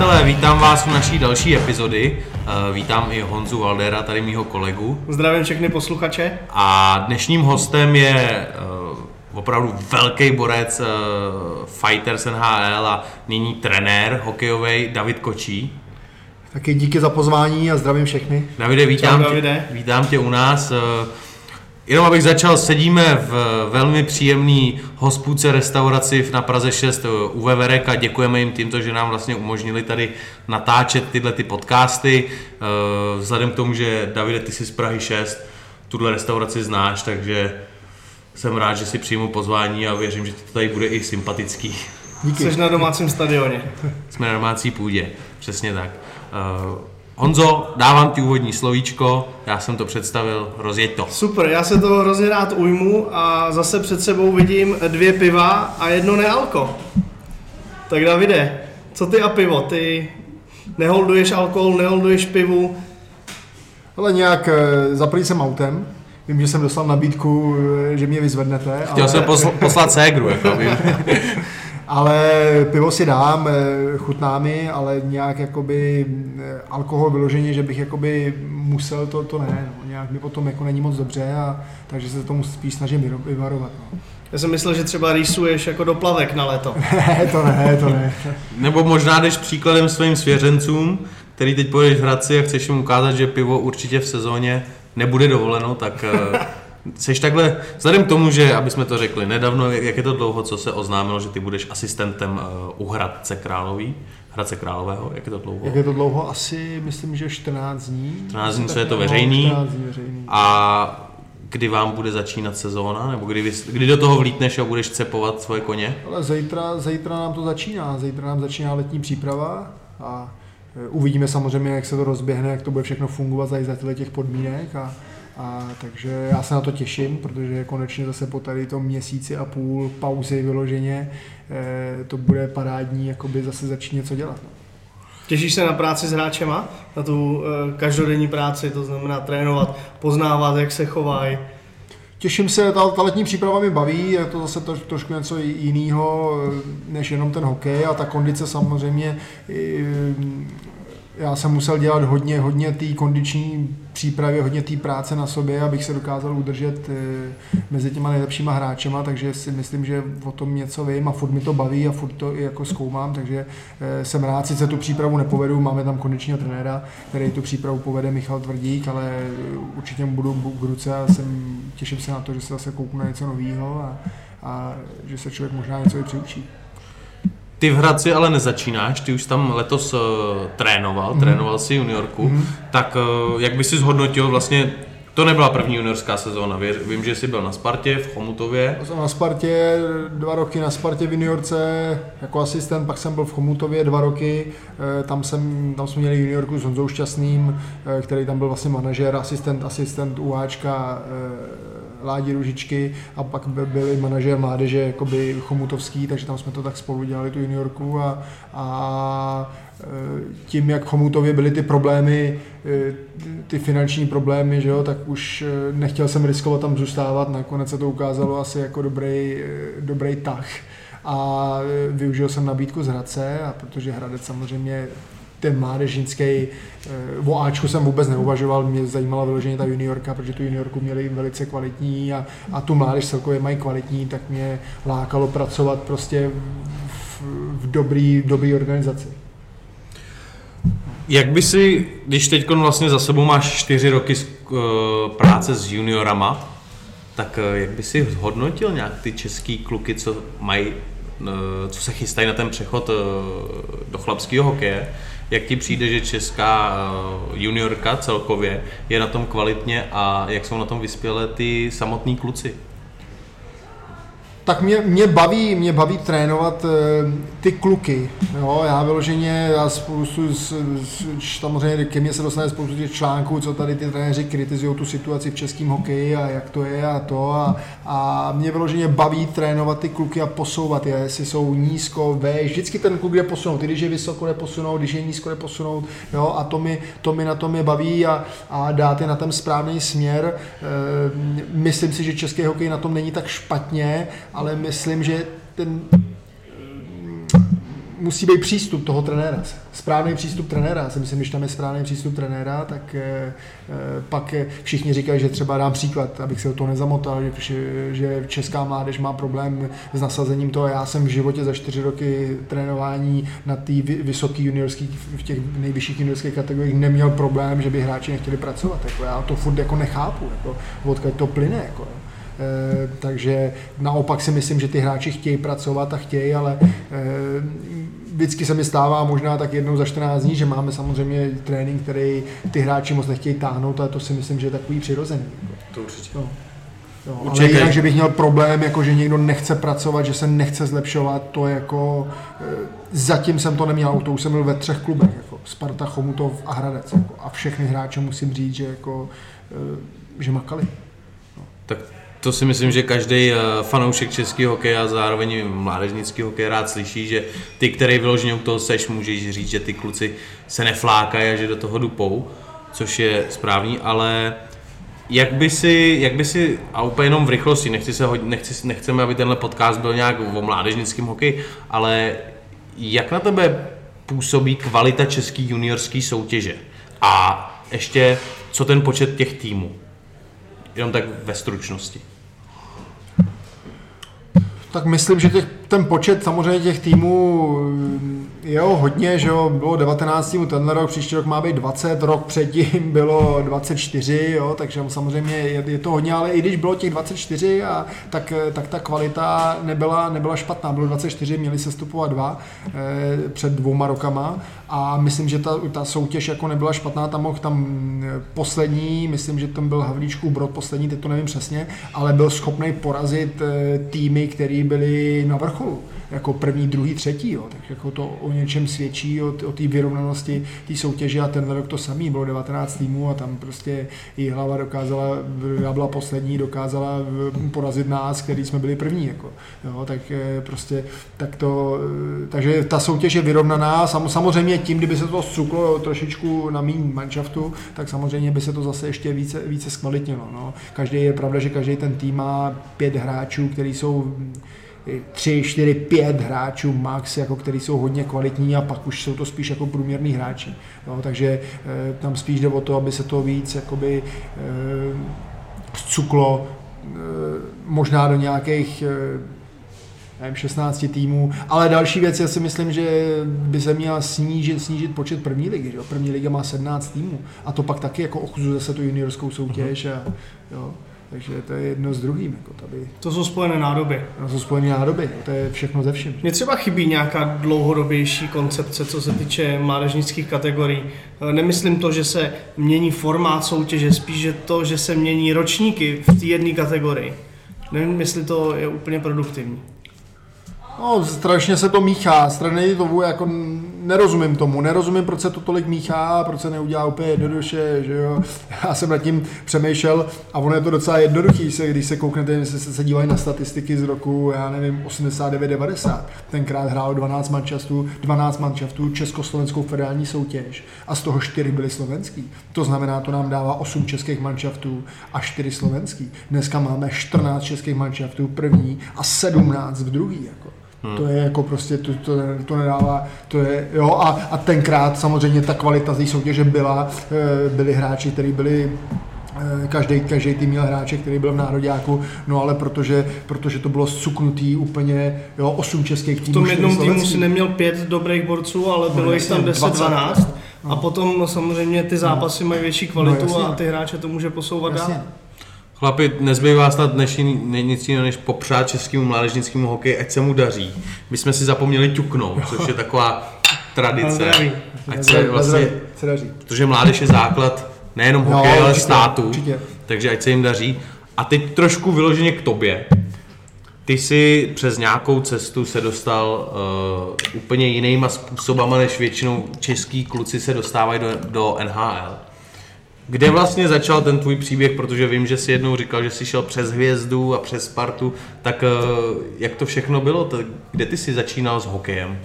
přátelé, vítám vás u naší další epizody. Eh, Vítám i Honzu Valdera, tady mýho kolegu. Zdravím všechny posluchače. A dnešním hostem je eh, opravdu velký borec eh, Fighters NHL a nyní trenér hokejový David Kočí. Taky díky za pozvání a zdravím všechny. Davide, vítám, Čau, Davide. Tě, vítám tě u nás. Jenom abych začal, sedíme v velmi příjemný hospůdce restauraci na Praze 6 u Veverek a děkujeme jim tímto, že nám vlastně umožnili tady natáčet tyhle ty podcasty. Eh, Vzhledem k tomu, že Davide, ty jsi z Prahy 6, tuhle restauraci znáš, takže jsem rád, že si přijmu pozvání a věřím, že to tady bude i sympatický. Díky. Jsi na domácím stadioně. Jsme na domácí půdě, přesně tak. Honzo, dávám ti úvodní slovíčko, já jsem to představil, rozjeď to. Super, já se toho hrozně rád ujmu a zase před sebou vidím dvě piva a jedno nealko. Tak Davide, co ty a pivo? Ty neholduješ alkohol, neholduješ pivu. Ale nějak eh, zaprý jsem autem. Vím, že jsem dostal nabídku, eh, že mě vyzvednete. Chtěl ale, jsem posl- poslat ségru, jako vím. ale pivo si dám, eh, chutná mi, ale nějak jakoby eh, alkohol vyloženě, že bych jakoby musel, to, to ne. No. Nějak mi potom jako není moc dobře, a, takže se tomu spíš snažím vyvarovat. No. Já jsem myslel, že třeba rýsuješ jako doplavek na léto. Ne, to ne, to ne. Nebo možná jdeš příkladem svým svěřencům, který teď pojedeš v Hradci a chceš jim ukázat, že pivo určitě v sezóně nebude dovoleno, tak eh, Seš takhle, vzhledem k tomu, že, aby jsme to řekli, nedávno, jak je to dlouho, co se oznámilo, že ty budeš asistentem eh, u Hradce Králový, Hradce Králového, jak je to dlouho? Jak je to dlouho? Asi myslím, že 14 dní. 14 dní, co je to No, veřejný. 14 dní veřejný. A kdy vám bude začínat sezóna, nebo kdy, vy, kdy do toho vlítneš a budeš cepovat svoje koně? Ale zítra, zítra nám to začíná. Zítra nám začíná letní příprava a e, uvidíme samozřejmě, jak se to rozběhne, jak to bude všechno fungovat za těch podmínek. A, a takže já se na to těším, protože konečně zase po tady tom měsíci a půl pauzy vyloženě eh, to bude parádní, jakoby zase začít něco dělat. no. Těšíš se na práci s hráčema? Na tu eh, každodenní práci, to znamená trénovat, poznávat, jak se chovají. Těším se, ta, ta letní příprava mi baví, je to zase to, trošku něco jiného než jenom ten hokej a ta kondice samozřejmě. i, Já jsem musel dělat hodně, hodně té kondiční přípravy, hodně té práce na sobě, abych se dokázal udržet eh, mezi těma nejlepšíma hráčema, takže si myslím, že o tom něco vím a furt mi to baví a furt to i jako zkoumám, takže eh, jsem rád, sice tu přípravu nepovedu, máme tam kondičního trenéra, který tu přípravu povede Michal Tvrdík, ale eh, určitě mu budu k ruce a jsem, těším se na to, že se zase kouknu na něco nového a, a že se člověk možná něco i přiučí. Ty v Hradci ale nezačínáš, ty už tam letos uh, trénoval, mm. trénoval si juniorku, mm. tak uh, jak by si zhodnotil vlastně, to nebyla první juniorská sezóna, vím, že jsi byl na Spartě, v Chomutově, Byl jsem na Spartě, dva roky na Spartě v juniorce jako asistent, pak jsem byl v Chomutově dva roky, eh, tam, jsem, tam jsme měli juniorku s Honzou Šťastným, který tam byl vlastně manažer, asistent, asistent UAčka eh, Ládi Ružičky a pak by- byl i manažer mládeže jakoby chomutovský, takže tam jsme to tak spolu dělali tu juniorku a, a eh, tím, jak Chomutově byly ty problémy, eh, ty finanční problémy, že jo, tak už eh, nechtěl jsem riskovat tam zůstávat, nakonec se to ukázalo asi jako dobrý, dobrý tah a využil jsem nabídku z Hradce, a protože Hradec samozřejmě ten mládežnický, eh, o Ačku jsem vůbec neuvažoval, mě zajímala vyloženě ta juniorka, protože tu juniorku měli velice kvalitní a, a tu mládež celkově mají kvalitní, tak mě lákalo pracovat prostě v, v dobrý, dobrý organizaci. Jak by si, když teď vlastně za sebou máš čtyři roky z, uh, práce s juniorama, tak uh, jak by si hodnotil nějak ty český kluky, co mají, co se chystají na ten přechod do chlapského hokeje? Jak ti přijde, že česká uh, juniorka celkově je na tom kvalitně a jak jsou na tom vyspělé ty samotní kluci? Tak mě, mě, baví, mě baví trénovat eh, ty kluky. Jo, já vyloženě, já spoustu, s, s, samozřejmě ke mně se dostane spoustu těch článků, co tady ty trenéři kritizují tu situaci v českém hokeji a jak to je a to. A, a mě vyloženě baví trénovat ty kluky a posouvat je, jestli jsou nízko, veš, vždycky ten kluk jde posunout, když je vysoko jde posunout, když je nízko jde posunout, jo, a to mi, to mi na tom je baví a, a dát je na ten správný směr. Eh, Myslím si, že český hokej na tom není tak špatně, ale myslím, že ten musí být přístup toho trenéra, správný přístup trenéra. Si myslím, když tam je správný přístup trenéra, tak eh, eh, pak všichni říkají, že třeba dám příklad, abych se o to nezamotal, že, že česká mládež má problém s nasazením toho. Já jsem v životě za čtyři roky trénování na té vysoké juniorské, v těch nejvyšších juniorských kategoriích neměl problém, že by hráči nechtěli pracovat. Jako já to furt jako nechápu, jako, odkud to plyne. Jako, Eh, takže naopak si myslím, že ty hráči chtějí pracovat a chtějí, ale eh, vždycky se mi stává možná tak jednou za 14 dní, že máme samozřejmě trénink, který ty hráči moc nechtějí táhnout, ale to si myslím, že je takový přirozený. To určitě. No. Jo, ale jinak, že bych měl problém, jako že někdo nechce pracovat, že se nechce zlepšovat, to jako eh, zatím jsem to neměl, to už jsem byl ve třech klubech, jako Sparta, Chomutov a Hradec. Jako, a všechny hráče musím říct, že jako, že makali. No. Tak to si myslím, že každý eh, fanoušek českého hokeje a zároveň mládežnický hokej rád slyší, že ty, který vyloženě u toho seš, můžeš říct, že ty kluci se neflákají a že do toho dupou, což je správný, ale jak by si, jak by si a úplně jenom v rychlosti, nechci se, nechci, nechceme, aby tenhle podcast byl nějak o mládežnickém hokeji, ale jak na tebe působí kvalita české juniorské soutěže? A ještě, co ten počet těch týmů? Jenom tak ve stručnosti. Tak myslím, že těch, ten počet samozřejmě těch týmů Jo, hodně, že jo, bylo 19 týmů tenhle rok, příští rok má být 20, rok předtím bylo 24, jo, takže samozřejmě je, je to hodně, ale i když bylo těch 24, a, tak, tak ta kvalita nebyla, nebyla špatná, bylo 24, měli se stupovat dva eh, před dvouma rokama a myslím, že ta, ta soutěž jako nebyla špatná, tam mohl tam poslední, myslím, že tam byl Havlíčkův Brod poslední, teď to nevím přesně, ale byl schopný porazit eh, týmy, které byly na vrcholu jako první, druhý, třetí, jo. tak jako to o něčem svědčí, o, o té vyrovnanosti té soutěže a ten rok to samý, bylo 19 týmů a tam prostě i hlava dokázala, já byla poslední, dokázala porazit nás, který jsme byli první, jako, jo, tak eh, prostě, tak to, eh, takže ta soutěž je vyrovnaná, Sam, samozřejmě tím, kdyby se to zcuklo trošičku na mým manšaftu, tak samozřejmě by se to zase ještě více, více zkvalitnilo, no. Každý je pravda, že každý ten tým má pět hráčů, kteří jsou tři, čtyři, pět hráčů max, jako který jsou hodně kvalitní a pak už jsou to spíš jako průměrní hráči. Jo, takže e, tam spíš jde o to, aby se to víc jakoby e, zcuklo e, možná do nějakých e, nevím, 16 týmů, ale další věc, já si myslím, že by se měla snížit, snížit počet první ligy. Jo? První liga má 17 týmů a to pak taky jako ochuzuje zase tu juniorskou soutěž. A, jo. Takže to je jedno s druhým. Jako tady. To jsou spojené nádoby. To jsou spojené nádoby, to je všechno ze vším. Mně třeba chybí nějaká dlouhodobější koncepce, co se týče mládežnických kategorií. Nemyslím to, že se mění formát soutěže, spíš že to, že se mění ročníky v té jedné kategorii. Nevím, jestli to je úplně produktivní. No, strašně se to míchá, strašně to jako nerozumím tomu, nerozumím, proč se to tolik míchá, proč se neudělá úplně jednoduše, že jo. Já jsem nad tím přemýšlel a ono je to docela jednoduchý, se, když se kouknete, se, se, se dívají na statistiky z roku, já nevím, 89-90. Tenkrát hrálo 12 mančastů, 12 mančastů Československou federální soutěž a z toho 4 byly slovenský. To znamená, to nám dává 8 českých manšaftů a 4 slovenský. Dneska máme 14 českých manšaftů první a 17 v druhý. Jako. Hmm. To je jako prostě, to, to, to nedává, to je, jo, a, a tenkrát samozřejmě ta kvalita té soutěže byla, eh, byli hráči, kteří byli eh, každý, každý tým měl hráče, který byl v nároďáku, no ale protože, protože to bylo suknutý úplně, jo, osm českých týmů. V tom jednom týmu si neměl pět dobrých borců, ale bylo no, jich tam 10-12 no. a potom samozřejmě ty zápasy no. mají větší kvalitu no, a ty hráče to může posouvat dál. Chlapi, nezbývá snad dnešní, nic jiného, než popřát českému mládežnickému hokeji, ať se mu daří. My jsme si zapomněli ťuknout, což je taková tradice. Ať se vlastně, protože mládež je základ nejenom hokeje, ale státu. Takže ať se jim daří. A teď trošku vyloženě k tobě. Ty jsi přes nějakou cestu se dostal uh, úplně jinýma způsobama, než většinou český kluci se dostávají do, do NHL. Kde vlastně začal ten tvůj příběh, protože vím, že jsi jednou říkal, že jsi šel přes Hvězdu a přes Spartu, tak eh, jak to všechno bylo? Kde ty jsi začínal s hokejem?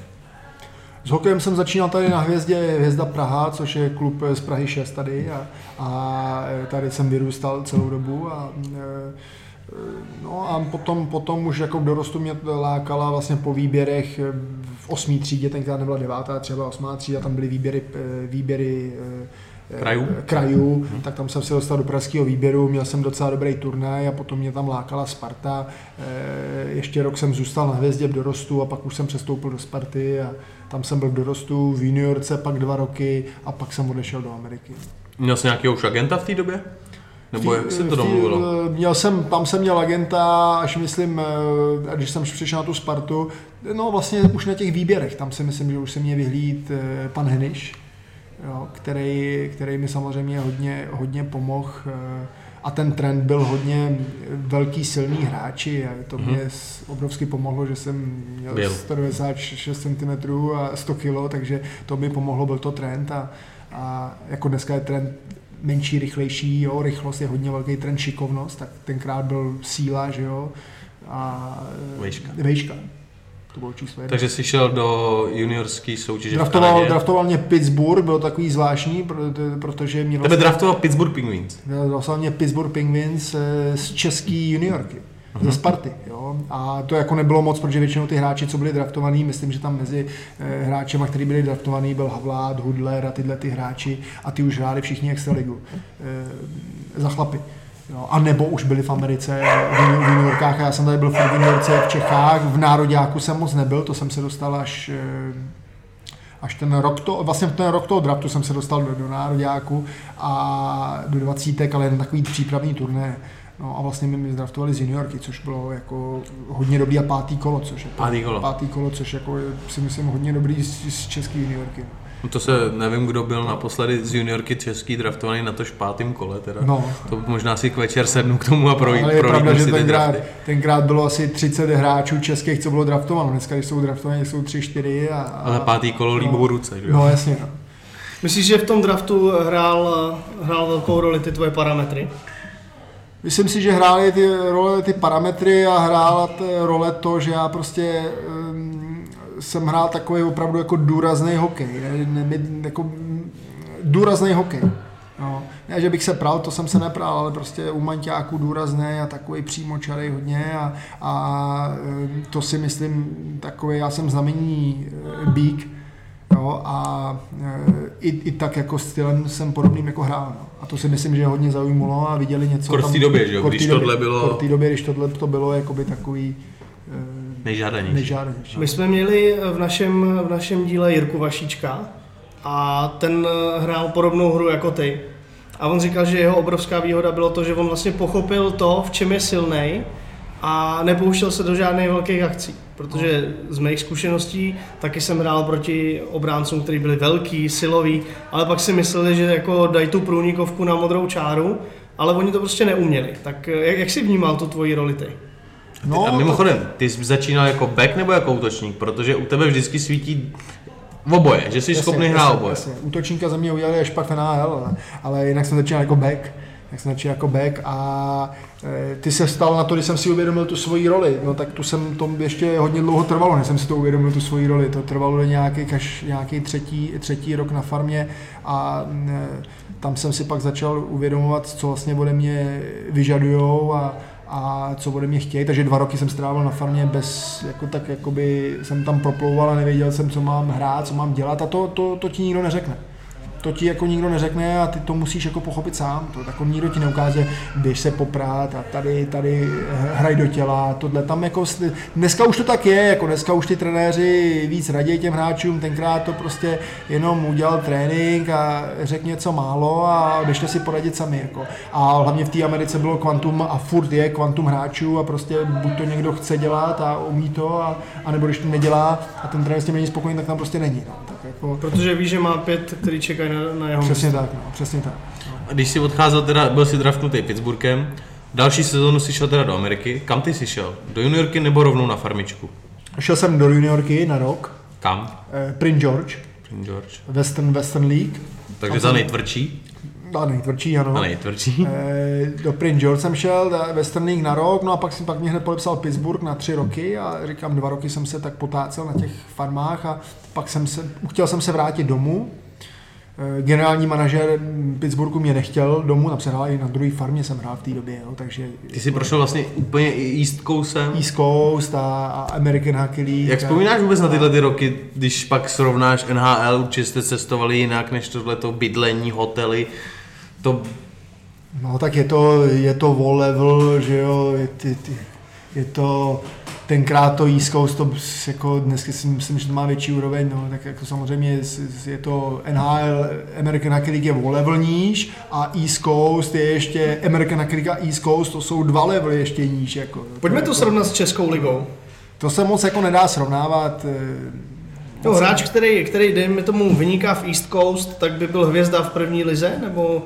S hokejem jsem začínal tady na Hvězdě Hvězda Praha, což je klub z Prahy 6 tady a, a tady jsem vyrůstal celou dobu a eh, No a potom, potom už jako dorostu mě lákala vlastně po výběrech v osmý třídě, tenkrát nebyla devátá, třeba osmá třída, tam byly výběry, eh, výběry eh, Krajů? krajů hmm. tak tam jsem se dostal do pražského výběru, měl jsem docela dobrý turnaj a potom mě tam lákala Sparta. Ještě rok jsem zůstal na hvězdě v dorostu a pak už jsem přestoupil do Sparty a tam jsem byl v dorostu, v juniorce pak dva roky a pak jsem odešel do Ameriky. Měl jsi nějakého už agenta v té době? Nebo jak se to domluvilo? Měl jsem, tam jsem měl agenta, až myslím, eh, když jsem přišel na tu Spartu, no vlastně už na těch výběrech, tam si myslím, že už se mě vyhlíd eh, pan Heniš, jo, který, který mi samozřejmě hodně, hodně pomohl eh, a ten trend byl hodně velký, silný hráči a to mě mm-hmm. obrovsky pomohlo, že jsem měl byl. 196 cm a 100 kg, takže to mi pomohlo, byl to trend a, a jako dneska je trend menší, rychlejší, jo, rychlost je hodně velký trend, šikovnost, tak tenkrát byl síla, že jo, a vejška. vejška. To bylo číslo jedna. Takže jsi šel do juniorské soutěže draftoval, v draftoval mě Pittsburgh, byl takový zvláštní, protože mě Tebe draftoval Pittsburgh Penguins. Draftoval mě Pittsburgh Penguins eh, z český juniorky ze Sparty. Jo? A to jako nebylo moc, protože většinou ty hráči, co byli draftovaní, myslím, že tam mezi eh, hráčema, kteří byli draftovaní, byl Havlát, Hudler a tyhle ty hráči a ty už hráli všichni extraligu e, za chlapy. Jo, a nebo už byli v Americe v juniorkách a já jsem tady byl v juniorce v Čechách, v nároďáku jsem moc nebyl, to jsem se dostal až eh, až ten rok, to, vlastně ten rok toho draftu jsem se dostal do, do nároďáku a do dvacítek, ale jen takový přípravný turné. No a vlastně my zdraftovali z juniorky, což bylo jako hodně dobrý a pátý kolo, což je pátý kolo, pátý kolo což jako si myslím hodně dobrý z, z české juniorky. No to se, nevím, kdo byl naposledy z juniorky český draftovaný na to pátém kole teda. No. To možná si k večer sednu k tomu a projít, no, ale je pravda, že tenkrát, tenkrát bylo asi 30 hráčů českých, co bylo draftováno. Dneska, když jsou draftovaní, jsou 3-4 a, a... Ale pátý kolo no, líbou ruce, že jo? No jasně, no. Myslíš, že v tom draftu hrál, hrál velkou roli ty tvoje parametry? Myslím si, že hrály ty role, ty parametry a hrála role to, že já prostě um, jsem hrál takový opravdu jako důrazný hokej. Ne, ne, jako důrazný hokej. No. Ne, že bych se pral, to jsem se nepral, ale prostě u manťáků důrazný a takový přímočarej hodně a, a to si myslím takový, já jsem znamení e, bík, Jo, a e, i, i tak jako stylem jsem podobným jako hrál. No. A to si myslím, že hodně zaujmulo a viděli něco v té době, že jo? Když době, tohle bylo... v té době, když tohle to bylo jakoby takový e, nejžádanější. nejžádanější. My jsme měli v našem, v našem díle Jirku Vašíčka a ten hrál podobnou hru jako ty. A on říkal, že jeho obrovská výhoda bylo to, že on vlastně pochopil to, v čem je silný a nepouštěl se do žádných velkých akcí. Protože z mých zkušeností taky jsem hrál proti obráncům, kteří byli velký, siloví, ale pak si mysleli, že jako dají tu průnikovku na modrou čáru, ale oni to prostě neuměli. Tak jak, jak jsi vnímal tu tvoji roli ty? No, a mimochodem, ty jsi začínal jako back nebo jako útočník? Protože u tebe vždycky svítí oboje, že jsi jasně, schopný hrát oboje. Jasně. Útočníka za mě udělali až pak v NHL, ale, ale jinak jsem začínal jako back jak jsem začal jako back a e, ty se stal na to, když jsem si uvědomil tu svoji roli, no tak tu jsem tom ještě hodně dlouho trvalo, než jsem si to uvědomil, tu svoji roli, to trvalo nějaký, až nějaký třetí, třetí rok na farmě a e, tam jsem si pak začal uvědomovat, co vlastně ode mě vyžadujou a, a co ode mě chtějí, takže dva roky jsem strávil na farmě bez, jako tak jakoby jsem tam proplouval a nevěděl jsem, co mám hrát, co mám dělat a to, to, to ti nikdo neřekne to ti jako nikdo neřekne a ty to musíš jako pochopit sám. To jako nikdo ti neukáže, běž se poprát a tady, tady hraj do těla, tohle tam jako, dneska už to tak je, jako dneska už ty trenéři víc raději těm hráčům, tenkrát to prostě jenom udělal trénink a řekl něco málo a běžte si poradit sami. Jako. A hlavně v té Americe bylo kvantum a furt je kvantum hráčů a prostě buď to někdo chce dělat a umí to, a, a nebo když to nedělá a ten trenér s tím není spokojený, tak tam prostě není. No. Jako... Protože ví, že má pět, který čekají na, na jeho Přesně místo. tak, no, přesně tak. No. Když jsi odcházel, teda, byl jsi draftnutý Pittsburghem, další sezónu si šel teda do Ameriky. Kam ty jsi šel? Do juniorky nebo rovnou na farmičku? Šel jsem do juniorky na rok. Kam? Eh, Prince George. Prince George. Western, Western League. Takže za nejtvrdší? A nejtvrdší, ano. A nejtvrdší. E, do Prince George jsem šel, Western League na rok, no a pak, si, pak mě hned podepsal Pittsburgh na tři roky a říkám, dva roky jsem se tak potácel na těch farmách a pak jsem se, chtěl jsem se vrátit domů, Eh, generální manažer Pittsburghu mě nechtěl domů, tam se hrál i na druhé farmě, jsem hrál v té době, jo, takže... Ty jsi prošel vlastně úplně East Coastem. East Coast a, a American Hockey League. Jak vzpomínáš vůbec na tyhle ty roky, když pak srovnáš NHL, určitě jste cestovali jinak než tohleto bydlení, hotely, to... No tak je to, je to wall level, že jo, je, je, je to tenkrát to East Coast, to jako dneska si myslím, že to má větší úroveň, no, tak jako samozřejmě je, je to NHL, American Hockey League je o level níž a East Coast je ještě, American Hockey League a East Coast, to jsou dva levely ještě níž. Jako, Pojďme to, to srovnat s Českou ligou. To se moc jako nedá srovnávat. No, hráč, který, který dejme tomu vyniká v East Coast, tak by byl hvězda v první lize, nebo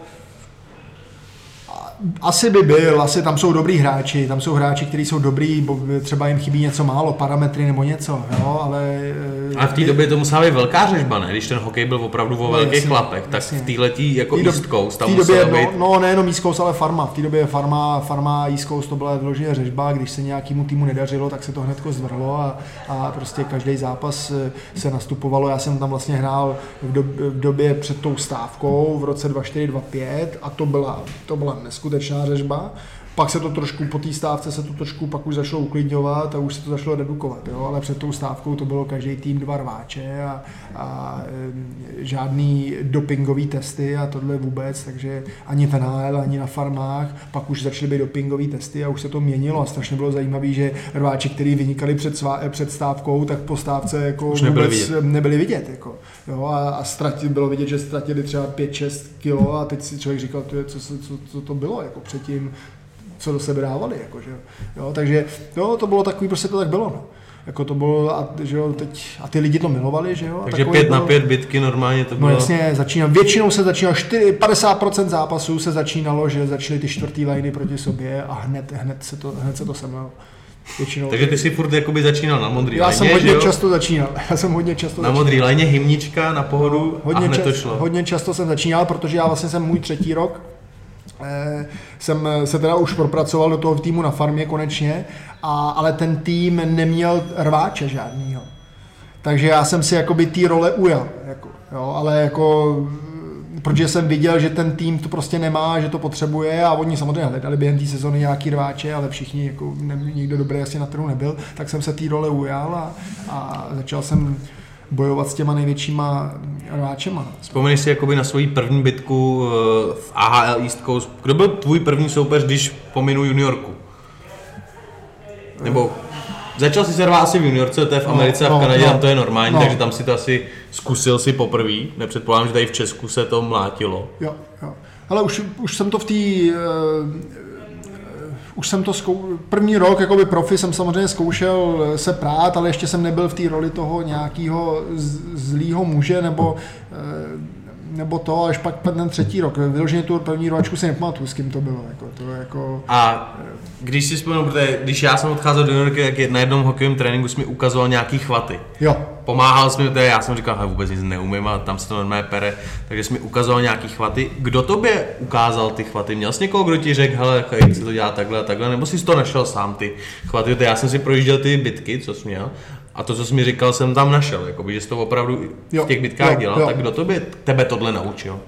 asi by byl, asi tam jsou dobrý hráči, tam jsou hráči, kteří jsou dobrý, bo třeba jim chybí něco málo, parametry nebo něco, jo, ale... A v té době to musela být velká řežba, ne? Když ten hokej byl opravdu o velkých jasně, chlapech, tak jasně. v této jako tý East Coast tam době, no, být... No, nejenom East Coast, ale farma. V té době farma, farma East Coast to byla vyloženě řežba, když se nějakému týmu nedařilo, tak se to hnedko zvrhlo a, a prostě každý zápas eh, se nastupovalo. Já jsem tam vlastně hrál v, do, v době před tou stávkou v roce 2425 a to byla, to byla neskutečná řežba. Pak se to trošku, po té stávce se to trošku pak už začalo uklidňovat a už se to začalo redukovat, jo? ale před tou stávkou to bylo každý tým dva rváče a, a e, žádný dopingový testy a tohle vůbec, takže ani v NHL, ani na farmách, pak už začaly být dopingové testy a už se to měnilo a strašně bylo zajímavé, že rváči, kteří vynikali před, svá, před stávkou, tak po stávce jako už nebyli vidět. Nebyli vidět jako, jo? a, a ztratil, bylo vidět, že ztratili třeba 5-6 kilo a teď si člověk říkal, co, co, co, co to bylo jako předtím, co do sebe dávali, jako, že jo. Takže jo, to bylo takový, prostě to tak bylo, no. Jako to bylo, a, že jo, teď, a ty lidi to milovali, že jo. Takže pět bylo, na pět bitky normálně to no bylo. No jasně, začínal, většinou se začínalo, 4, 50% zápasů se začínalo, že začaly ty čtvrtý liny proti sobě a hned, hned se to, hned se to semlelo. Většinou. Takže ty si furt jakoby začínal na modrý Já lajně, jsem hodně často začínal. Já jsem hodně často Na modrý lajně hymnička na pohodu no, hodně a hned čas, to šlo. Hodně často jsem začínal, protože já vlastně jsem můj třetí rok jsem se teda už propracoval do toho týmu na farmě konečně, a, ale ten tým neměl rváče žádnýho. Takže já jsem si jakoby té role ujal, jako, jo, ale jako protože jsem viděl, že ten tým to prostě nemá, že to potřebuje a oni samozřejmě hledali během té sezony nějaký rváče, ale všichni, jako ne, nikdo dobrý asi na trhu nebyl, tak jsem se té role ujal a, a začal jsem bojovat s těma největšíma hráčema. Vzpomeneš si jakoby na svoji první bitku eh, v AHL East Coast. Kdo byl tvůj první soupeř, když pominu juniorku? Nebo začal si se rvát asi v juniorce, to je v no, Americe no, a v Kanadě, no, tam to je normální, no. takže tam si to asi zkusil si poprvé. Nepředpokládám, že tady v Česku se to mlátilo. Jo, jo. Ale už, už jsem to v té uh už jsem to zkou... první rok jako by profi jsem samozřejmě zkoušel se prát, ale ještě jsem nebyl v té roli toho nějakého zlýho muže nebo eh, nebo to, až pak ten třetí rok. Vyloženě tu první rovačku si nepamatuju, s kým to bylo. Jako, to jako... A když si vzpomenu, protože když já jsem odcházel do New Yorku, tak na jednom hokejovém tréninku jsi mi ukazoval nějaký chvaty. Jo. Pomáhal jsi mi, to já jsem říkal, že vůbec nic neumím a tam se to normálně pere, takže jsi mi ukazoval nějaký chvaty. Kdo tobě ukázal ty chvaty? Měl jsi někoho, kdo ti řekl, hele, jak se to dělá takhle a takhle, nebo jsi to našel sám ty chvaty? Já jsem si projížděl ty bitky, co jsi měl, a to, co jsi mi říkal, jsem tam našel, jakoby, že jsi to opravdu jo, v těch bitkách jo, dělal, jo. tak kdo tobě, tebe tohle naučil?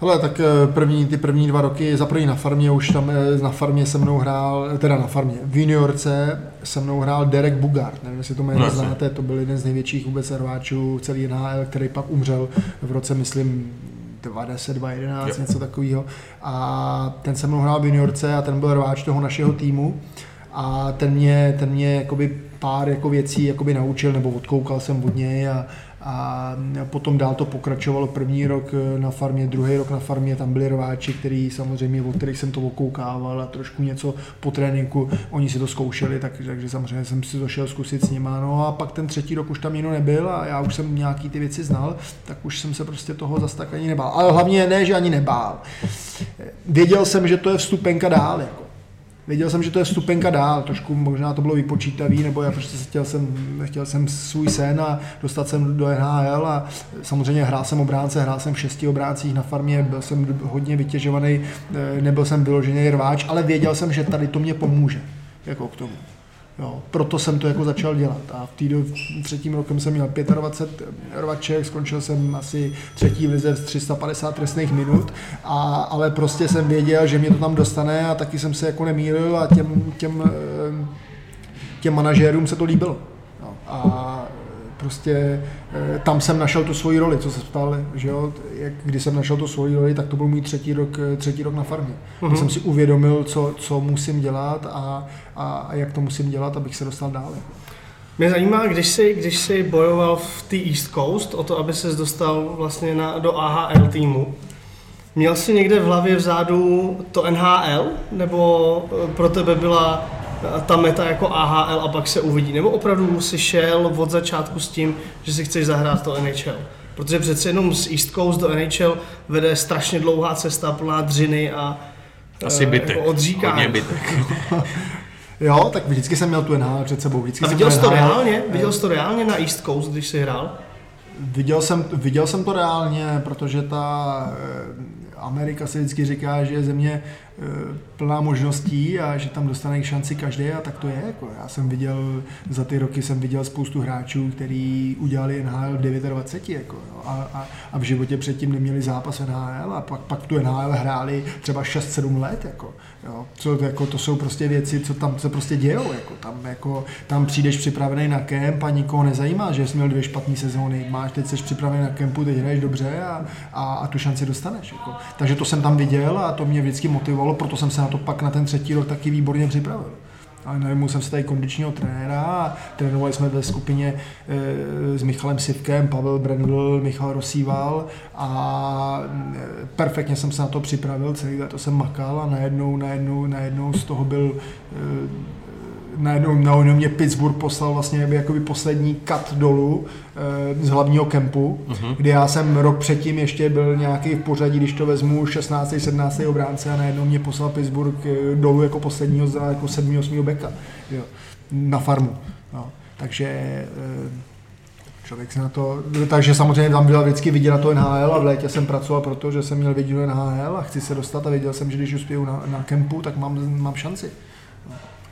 Hele, tak eh, první, ty první dva roky, za první na farmě, už tam eh, na farmě se mnou hrál, teda na farmě, v juniorce se mnou hrál Derek Bugard, nevím, jestli to jméno no, znáte, to byl jeden z největších vůbec rváčů celý NHL, který pak umřel v roce, myslím, 20, 2011, něco takového. A ten se mnou hrál v juniorce a ten byl rváč toho našeho týmu a ten mě, ten mě jakoby pár jako věcí jakoby naučil, nebo odkoukal jsem od něj a, a potom dál to pokračovalo první rok na farmě, druhý rok na farmě, tam byli rváči, který samozřejmě, od kterých jsem to okoukával a trošku něco po tréninku, oni si to zkoušeli, tak, takže samozřejmě jsem si to šel zkusit s nima. No a pak ten třetí rok už tam nikdo nebyl a já už jsem nějaký ty věci znal, tak už jsem se prostě toho zase tak ani nebál. Ale hlavně ne, že ani nebál. Věděl jsem, že to je vstupenka dál. Jako věděl jsem, že to je stupenka dál, trošku možná to bylo vypočítavý, nebo já prostě chtěl jsem, chtěl jsem svůj sen a dostat jsem do NHL a samozřejmě hrál jsem obránce, hrál jsem v šesti obráncích na farmě, byl jsem hodně vytěžovaný, eh, nebyl jsem vyložený rváč, ale věděl jsem, že tady to mě pomůže, jako k tomu. Jo, proto jsem to jako začal dělat. A v týdu třetím rokem jsem měl 25 rvaček, skončil jsem asi třetí lize z 350 trestných minut, a, ale prostě jsem věděl, že mě to tam dostane a taky jsem se jako nemýlil a těm, těm, eh, těm manažérům se to líbilo. Jo, a prostě tam jsem našel tu svoji roli, co se ptal, že jo, jak, když jsem našel tu svoji roli, tak to byl můj třetí rok, eh, třetí rok na farmě. Mm-hmm. jsem si uvědomil, co, co musím dělat a, a, a jak to musím dělat, abych se dostal dále. Mě zajímá, když jsi, když jsi bojoval v té East Coast o to, aby se dostal vlastně na, do AHL týmu, měl jsi někde v hlavě vzadu to NHL, nebo eh, pro tebe byla ta meta jako AHL a pak se uvidí? Nebo opravdu si šel od začátku s tím, že si chceš zahrát to NHL? Protože přece jenom z East Coast do NHL vede strašně dlouhá cesta plná dřiny a asi bytek. Jako odříkání. Hodně bytek. jo, tak vždycky jsem měl tu NHL před sebou. Vždycky a viděl jsi to reálně? Viděl jsi to reálně na East Coast, když jsi hrál? Viděl jsem, viděl jsem to reálně, protože ta eh, Amerika se vždycky říká, že je země Eh, plná možností a že tam dostane šanci každý a tak to je. Jako já jsem viděl, za ty roky jsem viděl spoustu hráčů, kteří udělali NHL v 29 jako, jo, a, a, a, v životě předtím neměli zápas NHL a pak, pak tu NHL hráli třeba 6-7 let. Jako, jo. Co, jako, to jsou prostě věci, co tam se prostě dějou. Jako, tam, jako, tam přijdeš připravený na kemp a nikoho nezajímá, že jsi měl dvě špatné sezóny. Máš, teď jsi připravený na kempu, teď hraješ dobře a, a, a tu šanci dostaneš. Jako. Takže to jsem tam viděl a to mě vždycky motivovalo fungovalo, proto jsem se na to pak na ten třetí rok taky výborně připravil. Ale najmu jsem se tady kondičního trenéra a trénovali jsme ve skupině e, s Michalem Sivkem, Pavel Brendl, Michal Rosíval a e, perfektně jsem se na to připravil, celý to jsem makal a najednou, najednou, najednou z toho byl e, najednou, najednou mě Pittsburgh poslal vlastně jakoby poslední kat dolů e, z hlavního kempu, uh-huh. kdy já jsem rok předtím ještě byl nějaký v pořadí, když to vezmu 16. 17. obránce a najednou mě poslal Pittsburgh eh, dolů jako posledního, jako 7. 8. beka jo, na farmu. No. Takže e, člověk se na to, takže samozřejmě tam byla vždycky vidět na to NHL a v létě jsem pracoval proto, že jsem měl vidět NHL a chci se dostat a věděl jsem, že když uspěju na, na kempu, tak mám, mám šanci.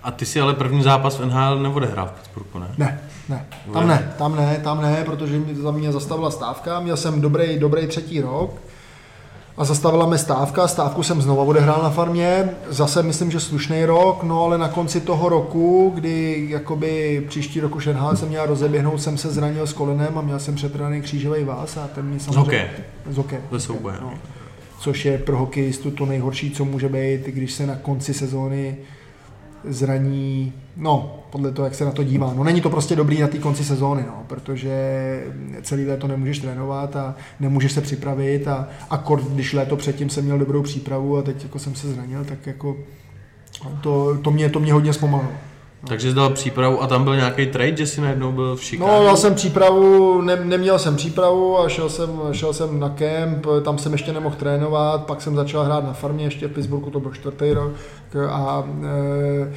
A ty si ale první zápas v NHL neodehrál v Pittsburghu, ne? Ne, ne, tam ne, tam ne, tam ne, protože mě, tam mě zastavila stávka, měl jsem dobrý, dobrý třetí rok a zastavila mě stávka, stávku jsem znova odehrál na farmě, zase myslím, že slušný rok, no ale na konci toho roku, kdy jakoby příští roku NHL jsem měl rozeběhnout, jsem se zranil s kolenem a měl jsem přetrhaný křížový vás a ten mě samozřejmě... Z hokeje? Z hokeje. Ze souboje. No. Což je pro hokejistu to nejhorší, co může být, když se na konci sezóny zraní, no, podle toho, jak se na to dívá. No není to prostě dobrý na té konci sezóny, no, protože celý léto nemůžeš trénovat a nemůžeš se připravit a akord, když léto předtím jsem měl dobrou přípravu a teď jako jsem se zranil, tak jako to, to, mě, to mě hodně zpomalilo. Takže jsi dal přípravu a tam byl nějaký trade, že jsi najednou byl v Chicago? No, dal jsem přípravu, ne, neměl jsem přípravu a šel jsem, šel jsem na kemp, tam jsem ještě nemohl trénovat, pak jsem začal hrát na farmě, ještě v Pittsburghu to byl čtvrtý rok a e,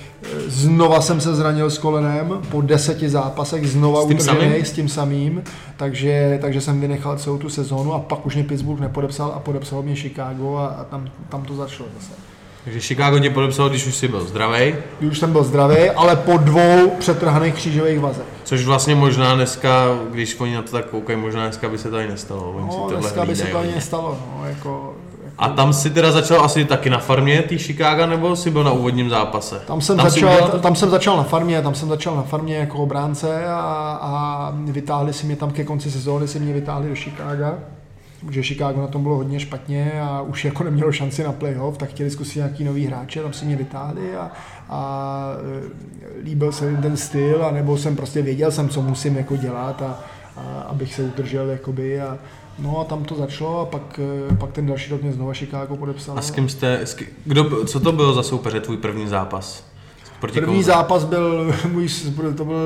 znova jsem se zranil s kolenem, po deseti zápasech znova s utržený s tím samým, takže, takže jsem vynechal celou tu sezónu a pak už mě Pittsburgh nepodepsal a podepsal mě Chicago a, a tam, tam to začalo zase. Takže Chicago tě podepsal, když už jsi byl zdravý. Když už jsem byl zdravý, ale po dvou přetrhaných křížových vazech. Což vlastně možná dneska, když oni na to tak koukají, možná dneska by se to ani nestalo. Oni no, dneska by se to ani nestalo. No, jako, jako... A tam si teda začal asi taky na farmě tý Chicago, nebo jsi byl na úvodním zápase? Tam jsem, tam, začal, udělal... tam jsem začal na farmě, tam jsem začal na farmě jako obránce a, a vytáhli si mě tam ke konci sezóny, si mě vytáhli do Chicago že Chicago na tom bylo hodně špatně a už jako nemělo šanci na playoff, tak chtěli zkusit nějaký nový hráče, tam si mě vytáhli a, a e, líbil se jim ten styl, a nebo jsem prostě věděl jsem, co musím jako dělat a, a abych se udržel jakoby a, No a tam to začalo a pak, e, pak ten další rok mě znova Chicago podepsal. A s kým jste, s kým, kdo, co to bylo za soupeře, tvůj první zápas? Proti první komu? zápas byl, můj, to byl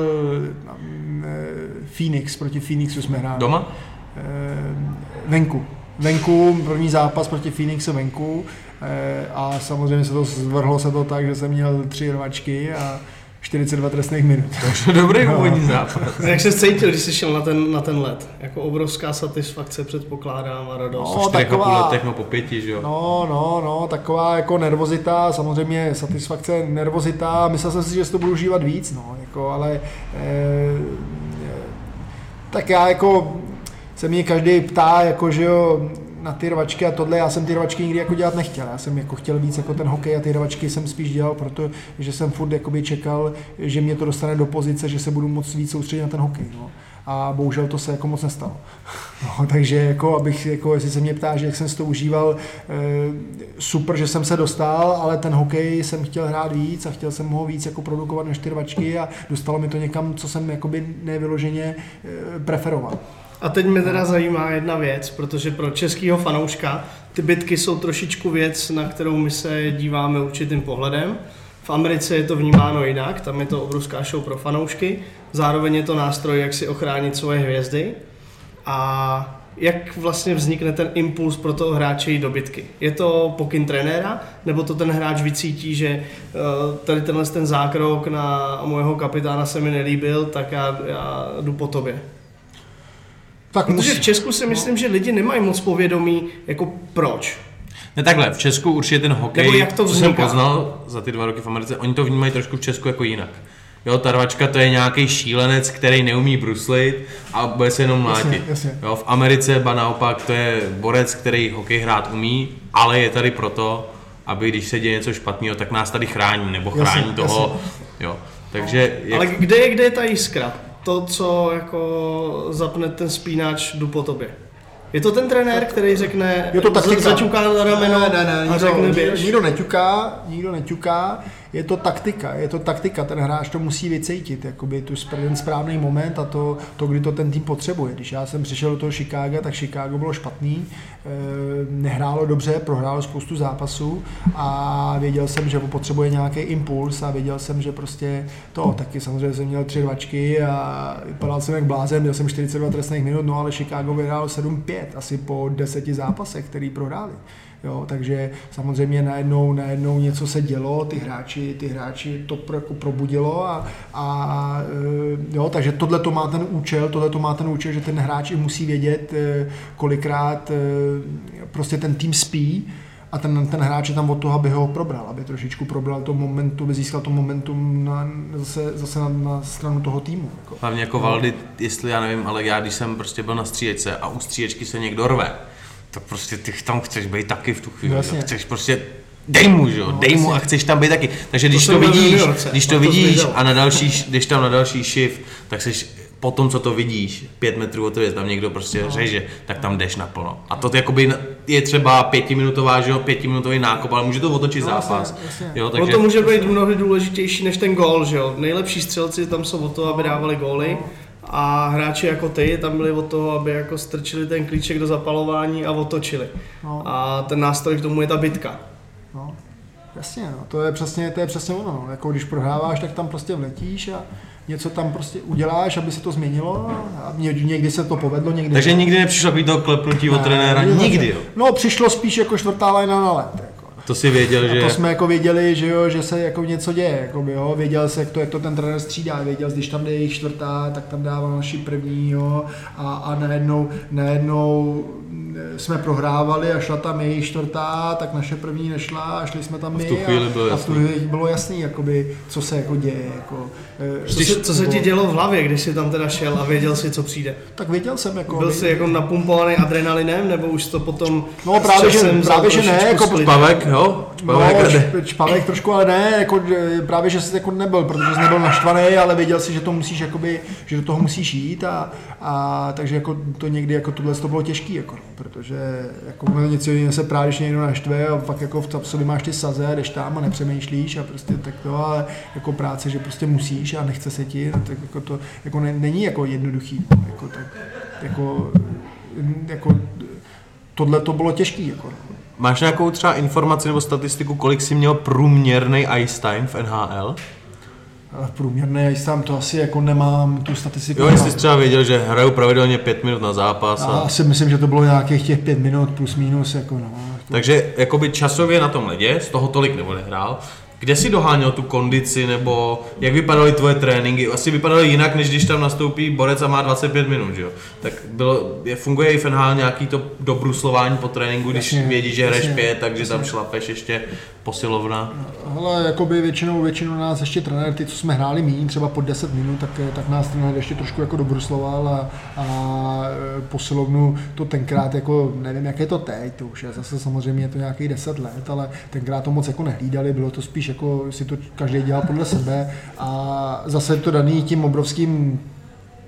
e, Phoenix, proti Phoenixu jsme hráli. Doma? Venku. Venku, první zápas proti Phoenixu venku eh, a samozřejmě se to zvrhlo se to tak, že jsem měl tři rvačky a 42 trestných minut. Dobrý úvodní zápas. A jak se cítil, když jsi šel na ten, na ten let? Jako obrovská satisfakce předpokládám a radost. No, taková- letech, no po pěti, že jo. No, no, no, taková jako nervozita, samozřejmě satisfakce, nervozita, myslel jsem si, že si to budu užívat víc, no, jako, ale eh, tak já jako se mě každý ptá, jako, že jo, na ty rvačky a tohle, já jsem ty rvačky nikdy jako dělat nechtěl, já jsem jako chtěl víc jako ten hokej a ty rvačky jsem spíš dělal, protože jsem furt jakoby čekal, že mě to dostane do pozice, že se budu moc víc soustředit na ten hokej, no. A bohužel to se jako moc nestalo. No, takže jako, abych, jako, jestli se mě ptá, že jak jsem si to užíval, eh, super, že jsem se dostal, ale ten hokej jsem chtěl hrát víc a chtěl jsem ho víc jako produkovat než ty rvačky a dostalo mi to někam, co jsem jakoby nevyloženě eh, preferoval. A teď mě teda zajímá jedna věc, protože pro českého fanouška ty bitky jsou trošičku věc, na kterou my se díváme určitým pohledem. V Americe je to vnímáno jinak, tam je to obrovská show pro fanoušky, zároveň je to nástroj, jak si ochránit svoje hvězdy. A jak vlastně vznikne ten impuls pro toho hráče jít do bitky? Je to pokyn trenéra, nebo to ten hráč vycítí, že eh, tady tenhle ten zákrok na mojeho kapitána se mi nelíbil, tak já, já jdu po tobě? Tak Protože musí- v Česku si myslím, že lidi nemají moc povědomí, jako proč. Ne takhle, v Česku určitě ten hokej, Nebo jak to co jsem poznal za ty dva roky v Americe, oni to vnímají trošku v Česku jako jinak. Jo, ta rvačka to je nějaký šílenec, který neumí bruslit a bude se jenom Jasně, mlátit. jasně. Jo, v Americe ba naopak to je borec, který hokej hrát umí, ale je tady proto, aby když se děje něco špatného, tak nás tady chrání, nebo Jasně, chrání toho. Jo. Takže jak, Ale kde je, kde je ta jiskra? To, co jako zapne ten spínač, jdu po tobě. Je to ten trenér, který řekne, Je to taktika. za- začuká na rameno ne, ne, ne, a nikdo, řekne běž. nikdo neťuká, nikdo neťuká, je to taktika, je to taktika, ten hráč to musí vycítit, jakoby tu ten správný moment a to, to, kdy to ten tým potřebuje. Když já jsem přišel do toho Chicaga, tak Chicago bylo špatný, eh, nehrálo dobře, prohrálo spoustu zápasů a věděl jsem, že potřebuje nějaký impuls a věděl jsem, že prostě to, taky samozřejmě jsem měl tři rvačky a vypadal jsem jak blázen, měl jsem 42 trestných minut, no ale Chicago vyhrálo 7-5 asi po deseti zápasech, který prohráli. Jo, takže samozřejmě najednou, najednou něco se dělo, ty hráči, ty hráči to pro, jako probudilo a, a e, jo, takže tohle to má ten účel, tohle to má ten účel, že ten hráč i musí vědět, e, kolikrát e, prostě ten tým spí a ten, ten hráč je tam od toho, aby ho probral, aby trošičku probral to momentum, aby získal to momentum na, zase, zase na, na stranu toho týmu. Jako. hlavně jako Valdy, jestli já nevím, ale já když jsem prostě byl na stříječce a u stříječky se někdo rve, tak prostě ty tam chceš být taky v tu chvíli. Jasně. jo. Chceš prostě dej mu, že jo, No, dej mu jasně. a chceš tam být taky. Takže když To to, byl v vidíš, když to to vidíš a na další, když tam na další shift, tak seš po tom, co to vidíš, pět metrů od tebe, tam někdo prostě No. řeže, tak tam jdeš naplno. A to jakoby je třeba pětiminutová, že jo, pětiminutový nákop, ale může to otočit No, jasně, zápas. jasně. Jo, Takže... takže to může být mnohdy důležitější než ten gól, že jo. Nejlepší střelci tam jsou o to, aby dávali góly a hráči jako ty tam byli od toho, aby jako strčili ten klíček do zapalování a otočili. No. A ten nástroj k tomu je ta bitka. No, jasně, no. to, je přesně, to je přesně ono. No. Jako když prohráváš, tak tam prostě vletíš a něco tam prostě uděláš, aby se to změnilo a ně- někdy se to povedlo, někdy takže nikdy nepřišlo takový to klepnutí od Ne, trenéra, nikdy jo. No přišlo spíš jako čtvrtá lajna na let. To si věděl, A že... to jsme jako věděli, že, jo, že se jako něco děje, jako by, jo. věděl se, jak to, jak to ten trenér střídá, věděl, když tam jde jejich čtvrtá, tak tam dával naši první, jo, a, a najednou, najednou jsme prohrávali a šla tam jejich čtvrtá, tak naše první nešla a šli jsme tam v my tu chvíli bylo a v tu chvíli bylo jasný, jakoby, co se jako děje, jako, eh, Co, se, co se ti dělo v hlavě, když jsi tam teda šel a věděl si, co přijde? Tak věděl jsem, jako, Byl jsi jako napumpovaný adrenalinem, nebo už to potom No, právě, že- právě, že ne, jako? Pavek, jo? No, Pavek, no, šp- špavek trošku, ale ne, jako, právě, že jsi jako nebyl, protože jsi nebyl naštvaný, ale věděl si, že to musíš, jakoby, že do toho musíš jít a, a takže jako to někdy, jako tohle to bylo těžký, jako, protože jako něco jiného se právě, když někdo naštve a pak jako v sobě máš ty saze, jdeš tam a nepřemýšlíš a prostě tak to, ale jako práce, že prostě musíš a nechce se ti, no, tak jako to jako ne, není jako jednoduchý, jako tak, jako, jako tohle to bylo těžký, jako. Máš nějakou třeba informaci nebo statistiku, kolik jsi měl průměrný ice time v NHL? Průměrný, já tam to asi jako nemám tu statistiku. Jo, jestli jsi třeba věděl, že hrajou pravidelně pět minut na zápas. a A... asi myslím, že to bylo nějakých těch pět minut plus minus, jako no. Jako, Takže jakoby časově na tom ledě, z toho tolik neodehrál. Kde si doháněl tu kondici, nebo jak vypadaly tvoje tréninky? Asi vypadaly jinak, než když tam nastoupí borec a má 25 minut, že jo? Tak bylo, je, funguje i v NHL nějaký to dobruslování po tréninku, když Jasně, vědí, že hraješ jasně, pět, takže tam šlapeš ještě posilovna. Hele, jakoby většinou, většinou nás ještě trenér, ty, co jsme hráli méně, třeba pod 10 minut, tak, tak nás trenér ještě trošku jako dobrusloval a, a e, posilovnu to tenkrát jako, nevím, jak je to teď, to už je zase samozřejmě je to nějakých 10 let, ale tenkrát to moc jako nehlídali, bylo to spíš jako si to každý dělal podle sebe a zase to daný tím obrovským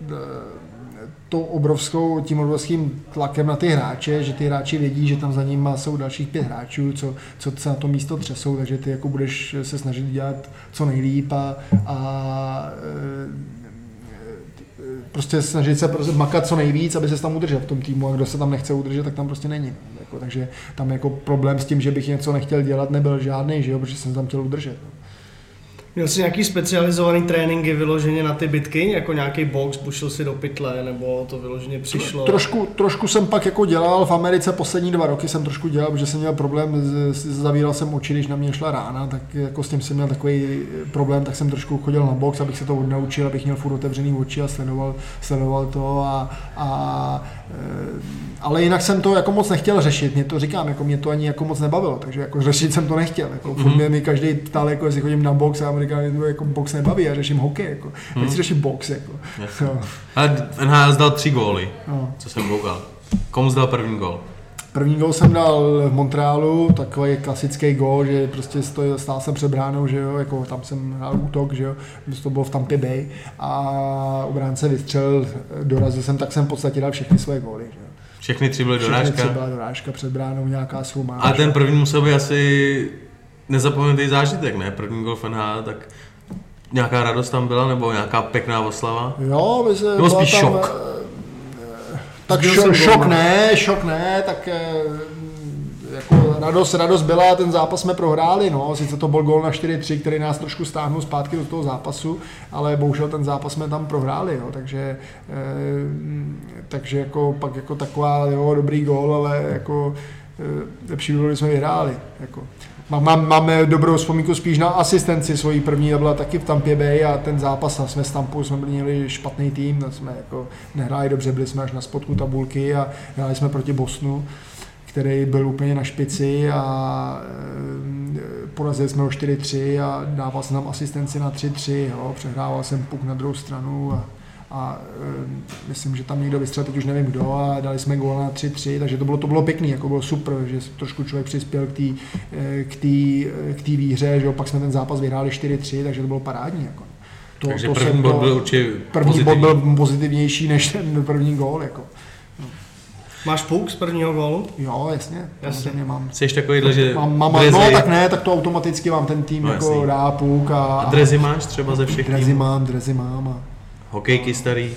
e, to obrovskou, tím obrovským tlakem na ty hráče, že ty hráči vědí, že tam za nimi jsou dalších pět hráčů, co, co se na to místo třesou, takže ty jako budeš se snažit dělat co nejlíp a, a e, prostě snažit se prostě makat co nejvíc, aby se tam udržel v tom týmu a kdo se tam nechce udržet, tak tam prostě není. Jako, takže tam jako problém s tím, že bych něco nechtěl dělat, nebyl žádný, že jo, protože jsem tam chtěl udržet. No. Měl jsi nějaký specializovaný tréninky vyloženě na ty bitky, jako nějaký box, bušil si do pytle, nebo to vyloženě přišlo? Trošku, trošku jsem pak jako dělal v Americe poslední dva roky jsem trošku dělal, protože jsem měl problém, zavíral jsem oči, když na mě šla rána, tak jako s tím jsem měl takový problém, tak jsem trošku chodil na box, abych se to naučil, abych měl furt otevřený oči a sledoval, sledoval to a, a ale jinak jsem to jako moc nechtěl řešit, mě to říkám, jako mě to ani jako moc nebavilo, takže jako řešit jsem to nechtěl, jako mm-hmm. mě mi každý ptal, jako jestli chodím na box a říkám, že jako box nebaví, já řeším hokej, jako, mm-hmm. nechci řešit box, jako. No. Ale NHL zdal tři góly, no. co jsem koukal. Komu zdal první gól? První gol jsem dal v Montrealu, takový klasický gol, že prostě stoj, stál jsem před bránou, že jo, jako tam jsem hrál útok, že jo, to bylo v Tampa Bay a obránce vystřelil, dorazil jsem, tak jsem v podstatě dal všechny svoje góly, že jo. Všechny tři byly dorážka? Všechny tři byla dorážka před bránou, nějaká soumáž. A ten první musel být asi nezapomenutý zážitek, ne? První gol FNH, tak nějaká radost tam byla, nebo nějaká pěkná oslava? Jo, by se... Nebo spíš tam, šok? Tak šok, šok ne, šok ne, tak eh, jako radost, radost byla, ten zápas jsme prohráli, no, sice to byl gol na 4-3, který nás trošku stáhnul zpátky do toho zápasu, ale bohužel ten zápas jsme tam prohráli, jo, takže, e, takže jako pak jako taková, jo, dobrý gol, ale jako e, lepší by bylo, jsme vyhráli, jako. Mám, máme dobrou vzpomínku spíš na asistenci svojí první, byla taky v Tampě Bay a ten zápas, jsme s Tampou jsme měli špatný tým, jsme jako nehráli dobře, byli jsme až na spodku tabulky a hráli jsme proti Bosnu který byl úplně na špici a e, porazili jsme ho 4-3 a dával jsem nám asistenci na 3-3, jo, přehrával jsem puk na druhou stranu a, a e, myslím, že tam někdo vystřelil, teď už nevím kdo a dali jsme gól na 3-3, takže to bylo, to bylo pěkný, jako bylo super, že trošku člověk přispěl k té e, k tý, k tý výhře, že jo, pak jsme ten zápas vyhráli 4-3, takže to bylo parádní. Jako. To, takže to první bod byl určitě První bod byl pozitivnější než ten první gól. Jako. Máš puk z prvního gólu? Jo, jasně. Jasně. Mám. Jsi takovýhle, že mám, mám, drezy... No tak ne, tak to automaticky mám ten tým no, jako jasný. dá puk. A, a drezy máš třeba ze všech Drezy týmů? mám, drezy mám. A... Hokejky starý?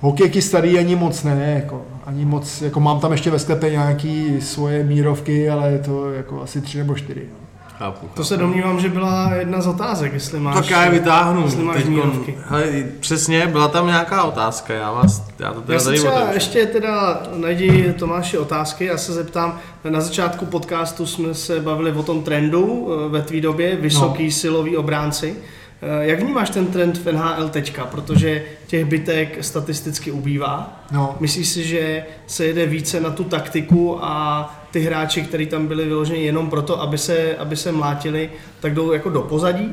Hokejky starý ani moc ne, jako, ani moc, jako mám tam ještě ve sklepě nějaký svoje mírovky, ale to jako asi tři nebo čtyři. No. Chápu, chápu. To se domnívám, že byla jedna z otázek, jestli máš... Tak já je vytáhnu. Jestli máš hele, přesně, byla tam nějaká otázka, já vás, já to teda já tady třeba ještě teda najdi Tomáši otázky, já se zeptám, na začátku podcastu jsme se bavili o tom trendu eh, ve tvý době, vysoký no. silový obránci. Eh, jak vnímáš ten trend v NHL teďka? Protože těch bytek statisticky ubývá. No. Myslíš si, že se jede více na tu taktiku a ty hráči, kteří tam byli vyloženi jenom proto, aby se, aby se mlátili, tak jdou jako do pozadí?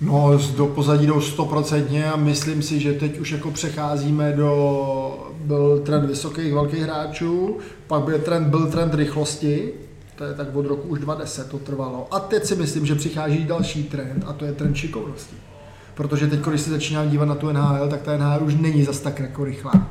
No, do pozadí jdou stoprocentně a myslím si, že teď už jako přecházíme do, byl trend vysokých, velkých hráčů, pak byl trend, byl trend rychlosti, to je tak od roku už 2010 to trvalo. A teď si myslím, že přichází další trend a to je trend šikovnosti. Protože teď, když se začínám dívat na tu NHL, tak ta NHL už není zas tak jako rychlá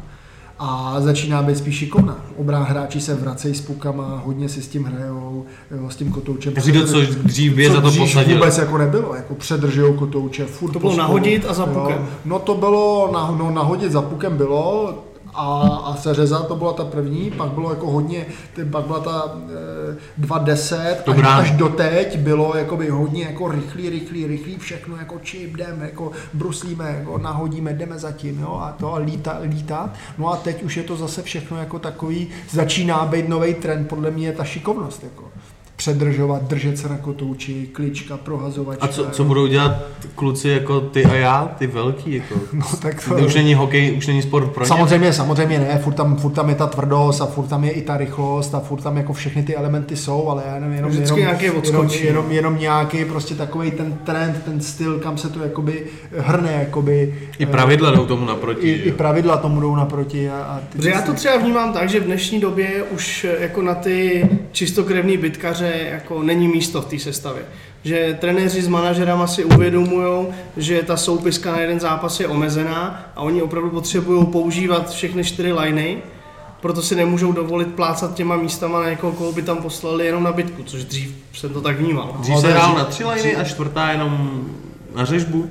a začíná být spíš šikovná. Obrá hráči se vracejí s pukama, hodně si s tím hrajou, jo, s tím kotoučem. Takže to, co dřív je za to posadil. vůbec jako nebylo, jako předržují kotouče, furt To bylo nahodit a za pukem. Jo. No to bylo, na, no, nahodit za pukem bylo, a, a seřezat, to byla ta první, pak bylo jako hodně, pak byla ta e, 2.10 až, až do teď bylo jakoby hodně jako rychlý, rychlý, rychlý, všechno jako čip, jdeme, jako bruslíme, jako nahodíme, jdeme zatím, jo, a to a lítá, lítá. No a teď už je to zase všechno jako takový, začíná být nový trend, podle mě je ta šikovnost, jako předržovat, držet se na kotouči, klička, prohazovačka. A co, co budou dělat kluci jako ty a já, ty velký? Jako? No tak to... Už není hokej, už není sport pro ně. Samozřejmě, samozřejmě ne, furt tam, furt tam je ta tvrdost a furt tam je i ta rychlost a furt tam jako všechny ty elementy jsou, ale já nevím, jenom, Vždycky jenom, nějaký jenom, odskočí. jenom, jenom, nějaký prostě takový ten trend, ten styl, kam se to jakoby hrne, jakoby. I eh, pravidla jdou tomu naproti. I, i pravidla tomu jdou naproti. A, a ty já to třeba vnímám tak, že v dnešní době už eh, jako na ty čistokrevný jako není místo v té sestavě. Že trenéři s manažerama si uvědomují, že ta soupiska na jeden zápas je omezená a oni opravdu potřebují používat všechny čtyři liney, proto si nemůžou dovolit plácat těma místama na někoho, koho by tam poslali jenom na bitku, což dřív jsem to tak vnímal. Dřív se hrál na tři liny a čtvrtá jenom na řežbu.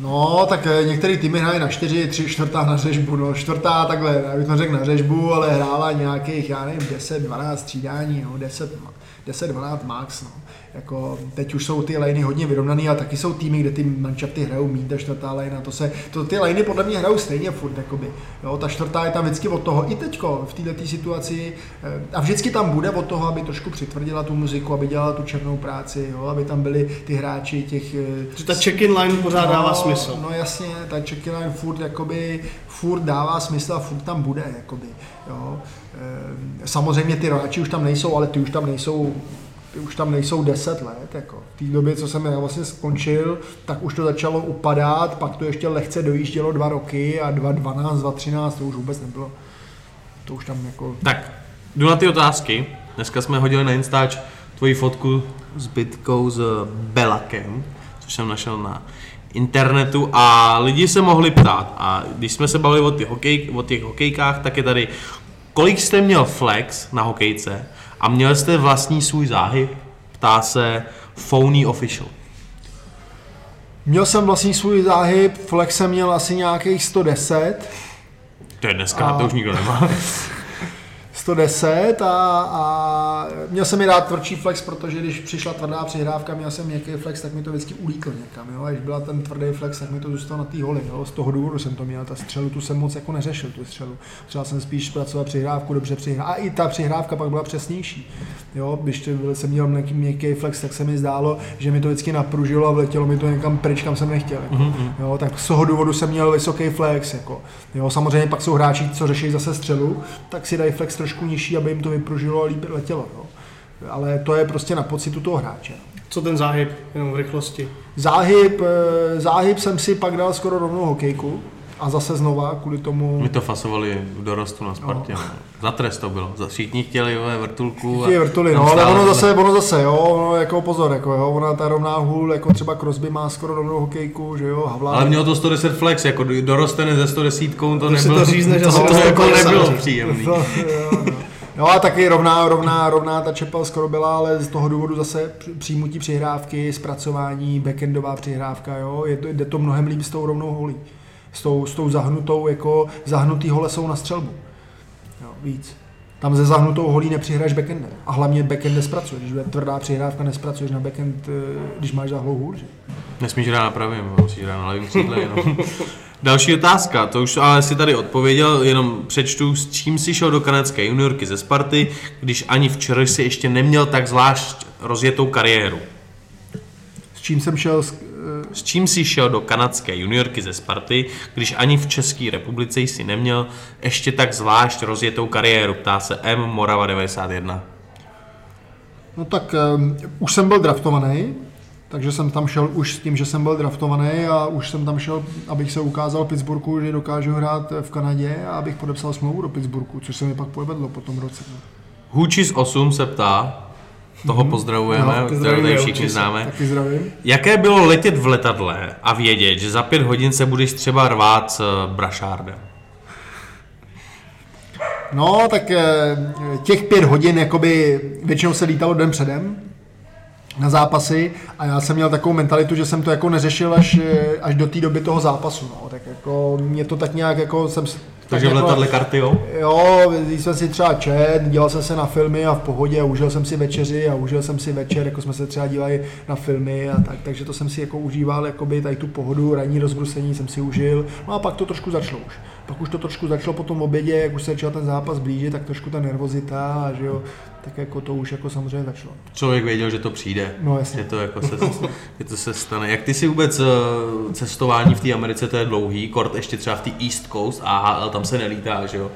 No, tak eh, některé týmy hrají na čtyři, tři, čtvrtá na řežbu, no čtvrtá takhle, já bych to řekl na řežbu, ale hrála nějakých, já nevím, 10, 12 střídání, no, 10, 10, 12 max, no. Jako, teď už jsou ty liny hodně vyrovnaný a taky jsou týmy, kde ty manšafty hrajou mít ta čtvrtá lejna, to se, to ty liny podle mě hrajou stejně furt, jakoby. Jo, ta čtvrtá je tam vždycky od toho, i teďko v této situaci, eh, a vždycky tam bude od toho, aby trošku přitvrdila tu muziku, aby dělala tu černou práci, jo, aby tam byli ty hráči těch eh, Že ta check-in line pořád dává smysl. No jasně, ta check line furt, jakoby, furt dává smysl a furt tam bude. Jakoby, jo. Ehm, Samozřejmě ty hráči už tam nejsou, ale ty už tam nejsou ty už tam nejsou 10 let. Jako. V té době, co jsem já vlastně skončil, tak už to začalo upadat, pak to ještě lehce dojíždělo dva roky a 2012, 2013 to už vůbec nebylo. To už tam jako... Tak, jdu na ty otázky. Dneska jsme hodili na Instač tvoji fotku s bitkou s Belakem, což jsem našel na internetu a lidi se mohli ptát. A když jsme se bavili o, ty hokej, o těch hokejkách, tak je tady, kolik jste měl flex na hokejce a měl jste vlastní svůj záhyb? Ptá se Phony Official. Měl jsem vlastní svůj záhyb, flex jsem měl asi nějakých 110, To je dneska, A- to už nikdo nemá. 110 a, a měl jsem mi dát tvrdší flex, protože když přišla tvrdá přihrávka, měl jsem měkký flex, tak mi to vždycky ulítlo někam. Jo? A když byla ten tvrdý flex, tak mi to zůstalo na té holi. Jo? Z toho důvodu jsem to měl, ta střelu tu jsem moc jako neřešil, tu střelu. Třeba jsem spíš pracoval přihrávku, dobře přihrávka. A i ta přihrávka pak byla přesnější. Jo? Když byl, jsem měl nějaký měkký flex, tak se mi zdálo, že mi to vždycky napružilo a vletělo mi to někam pryč, kam jsem nechtěl. Jako. Jo? Tak z toho důvodu jsem měl vysoký flex. Jako. Jo? Samozřejmě pak jsou hráči, co řeší zase střelu, tak si dají flex trošku nižší, aby jim to vypružilo a líp letělo. Jo? Ale to je prostě na pocitu toho hráče. Co ten záhyb, jenom v rychlosti. Záhyb, eh, záhyb jsem si pak dal skoro rovnou hokejku a zase znova kvůli tomu My to fasovali v dorostu na Spartě. No. Za trest to bylo. Za všichni chtěli ve vrtulku. je vrtuly, tam no, ale ono zase, ono zase, jo, ono jako pozor, jako jo, ona ta rovná hůl, jako třeba Crosby má skoro rovnou hokejku, že jo, Havla. Ale mělo to 110 flex, jako doroste ze 110, to Když si nebylo, to řízneš, to, to, na jako 150. nebylo příjemný. To, jo, no. No a taky rovná, rovná, rovná ta čepel skoro byla, ale z toho důvodu zase při- přijímutí přihrávky, zpracování, backendová přihrávka, jo, je to, jde to mnohem líp s tou rovnou holí. S tou, s tou zahnutou, jako zahnutý hole jsou na střelbu. Jo, víc. Tam ze zahnutou holí nepřihraješ backendem. A hlavně backend nespracuješ. Když bude tvrdá přihrávka, nespracuješ na backend, eh, když máš zahlou hůl, že? Nesmíš hrát na pravém, musíš hrát na levém křídle jenom. Další otázka, to už ale si tady odpověděl, jenom přečtu, s čím si šel do kanadské juniorky ze Sparty, když ani včera si ještě neměl tak zvlášť rozjetou kariéru. S čím jsem šel, s, S čím si šel do kanadské juniorky ze Sparty, když ani v České republice jsi neměl ještě tak zvlášť rozjetou kariéru, ptá se M. Morava 91. No tak um, už jsem byl draftovaný, takže jsem tam šel už s tím, že jsem byl draftovaný a už jsem tam šel, abych se ukázal Pittsburghu, že dokážu hrát v Kanadě a abych podepsal smlouvu do Pittsburghu, což se mi pak povedlo po tom roce. Hučis 8 se ptá, toho pozdravujeme, No, kterého tady všichni Hučise. známe. Taky zdravím. Jaké bylo letět v letadle a vědět, že za pět hodin se budeš třeba rvát s eh, Brašárdem? No, tak eh, těch pět hodin, jakoby většinou se lítalo den předem na zápasy a já jsem měl takovou mentalitu, že jsem to jako neřešil až, eh, až do té doby toho zápasu, no. Tak jako mě to tak nějak jako jsem Takže tak v jako, letadle karty, jo? Jo, když jsem si třeba čet, díval jsem se na filmy a v pohodě a užil jsem si večeři a užil jsem si večer, jako jsme se třeba dívali na filmy a tak, takže to jsem si jako užíval, jakoby tady tu pohodu, ranní rozbrusení jsem si užil, no a pak to trošku začalo už. Pak už to trošku začalo po tom obědě, jak už se začal ten zápas blížit, tak trošku ta nervozita, že jo, tak jako to už jako samozřejmě začalo. Člověk věděl, že to přijde. No jasně. Že to, jako se, že to se stane. Jak ty si vůbec eh, cestování v té Americe, to je dlouhý, kort ještě třeba v té East Coast, AHL, tam se nelítá, že jo?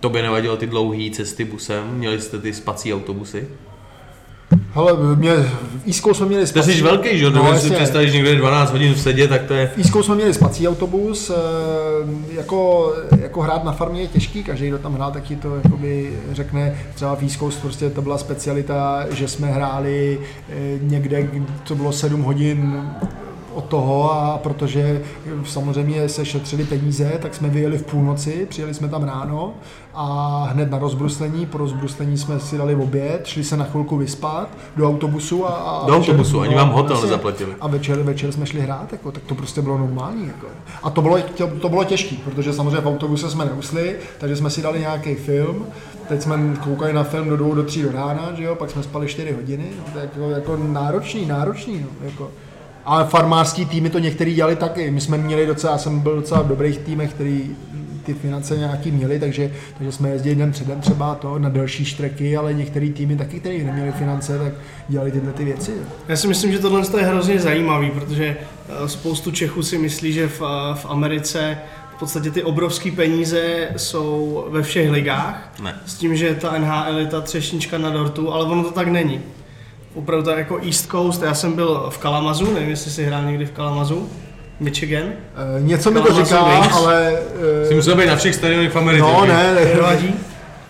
To by nevadilo ty dlouhé cesty busem? Měli jste ty spací autobusy? Hele, mě, v East Coast jsme měli To jsi spací- velký, že jo? No, si představíš někde 12 hodin v sedě, tak to je... V East Coast jsme měli spací autobus, eh, jako, jako hrát na farmě je těžký, každý, kdo tam hrál, taky to jakoby řekne, třeba v East Coast prostě to byla specialita, že jsme hráli eh, někde, co bylo 7 hodin od toho a protože samozřejmě se šetřili peníze, tak jsme vyjeli v půlnoci, přijeli jsme tam ráno a hned na rozbruslení, po rozbruslení jsme si dali oběd, šli se na chvilku vyspat do autobusu a... a Do autobusu, ani vám hotel jasně. nezaplatili. A večer, večer jsme šli hrát, jako, tak to prostě bylo normální. Jako. A to bylo, to, to bylo těžké, protože samozřejmě v autobuse jsme neusli, takže jsme si dali nějaký film. Teď jsme koukali na film do dvou, do tří do rána, že jo? pak jsme spali čtyři hodiny. No, to je jako, jako náročný, náročný. No, jako. Ale farmářský týmy to některý dělali taky. My jsme měli docela, já jsem byl docela v dobrých týmech, který ty finance nějaký měli, takže, takže jsme jezdili den předem třeba to na delší štreky, ale některé týmy taky, které neměli finance, tak dělali tyhle ty věci. jo. Já si myslím, že tohle je hrozně zajímavý, protože eh, spoustu Čechů si myslí, že v, eh, v Americe v podstatě ty obrovské peníze jsou ve všech ligách. Ne. S tím, že ta NHL je ta třešnička na dortu, ale ono to tak není. Opravdu to je jako East Coast, já jsem byl v Kalamazu, nevím, jestli jsi hrál někdy v Kalamazu, Michigan. E, něco mi to říká, Wings. ale... Jsi E, musel být na všech stadionech v Americe. no ne, ne, Nevadí.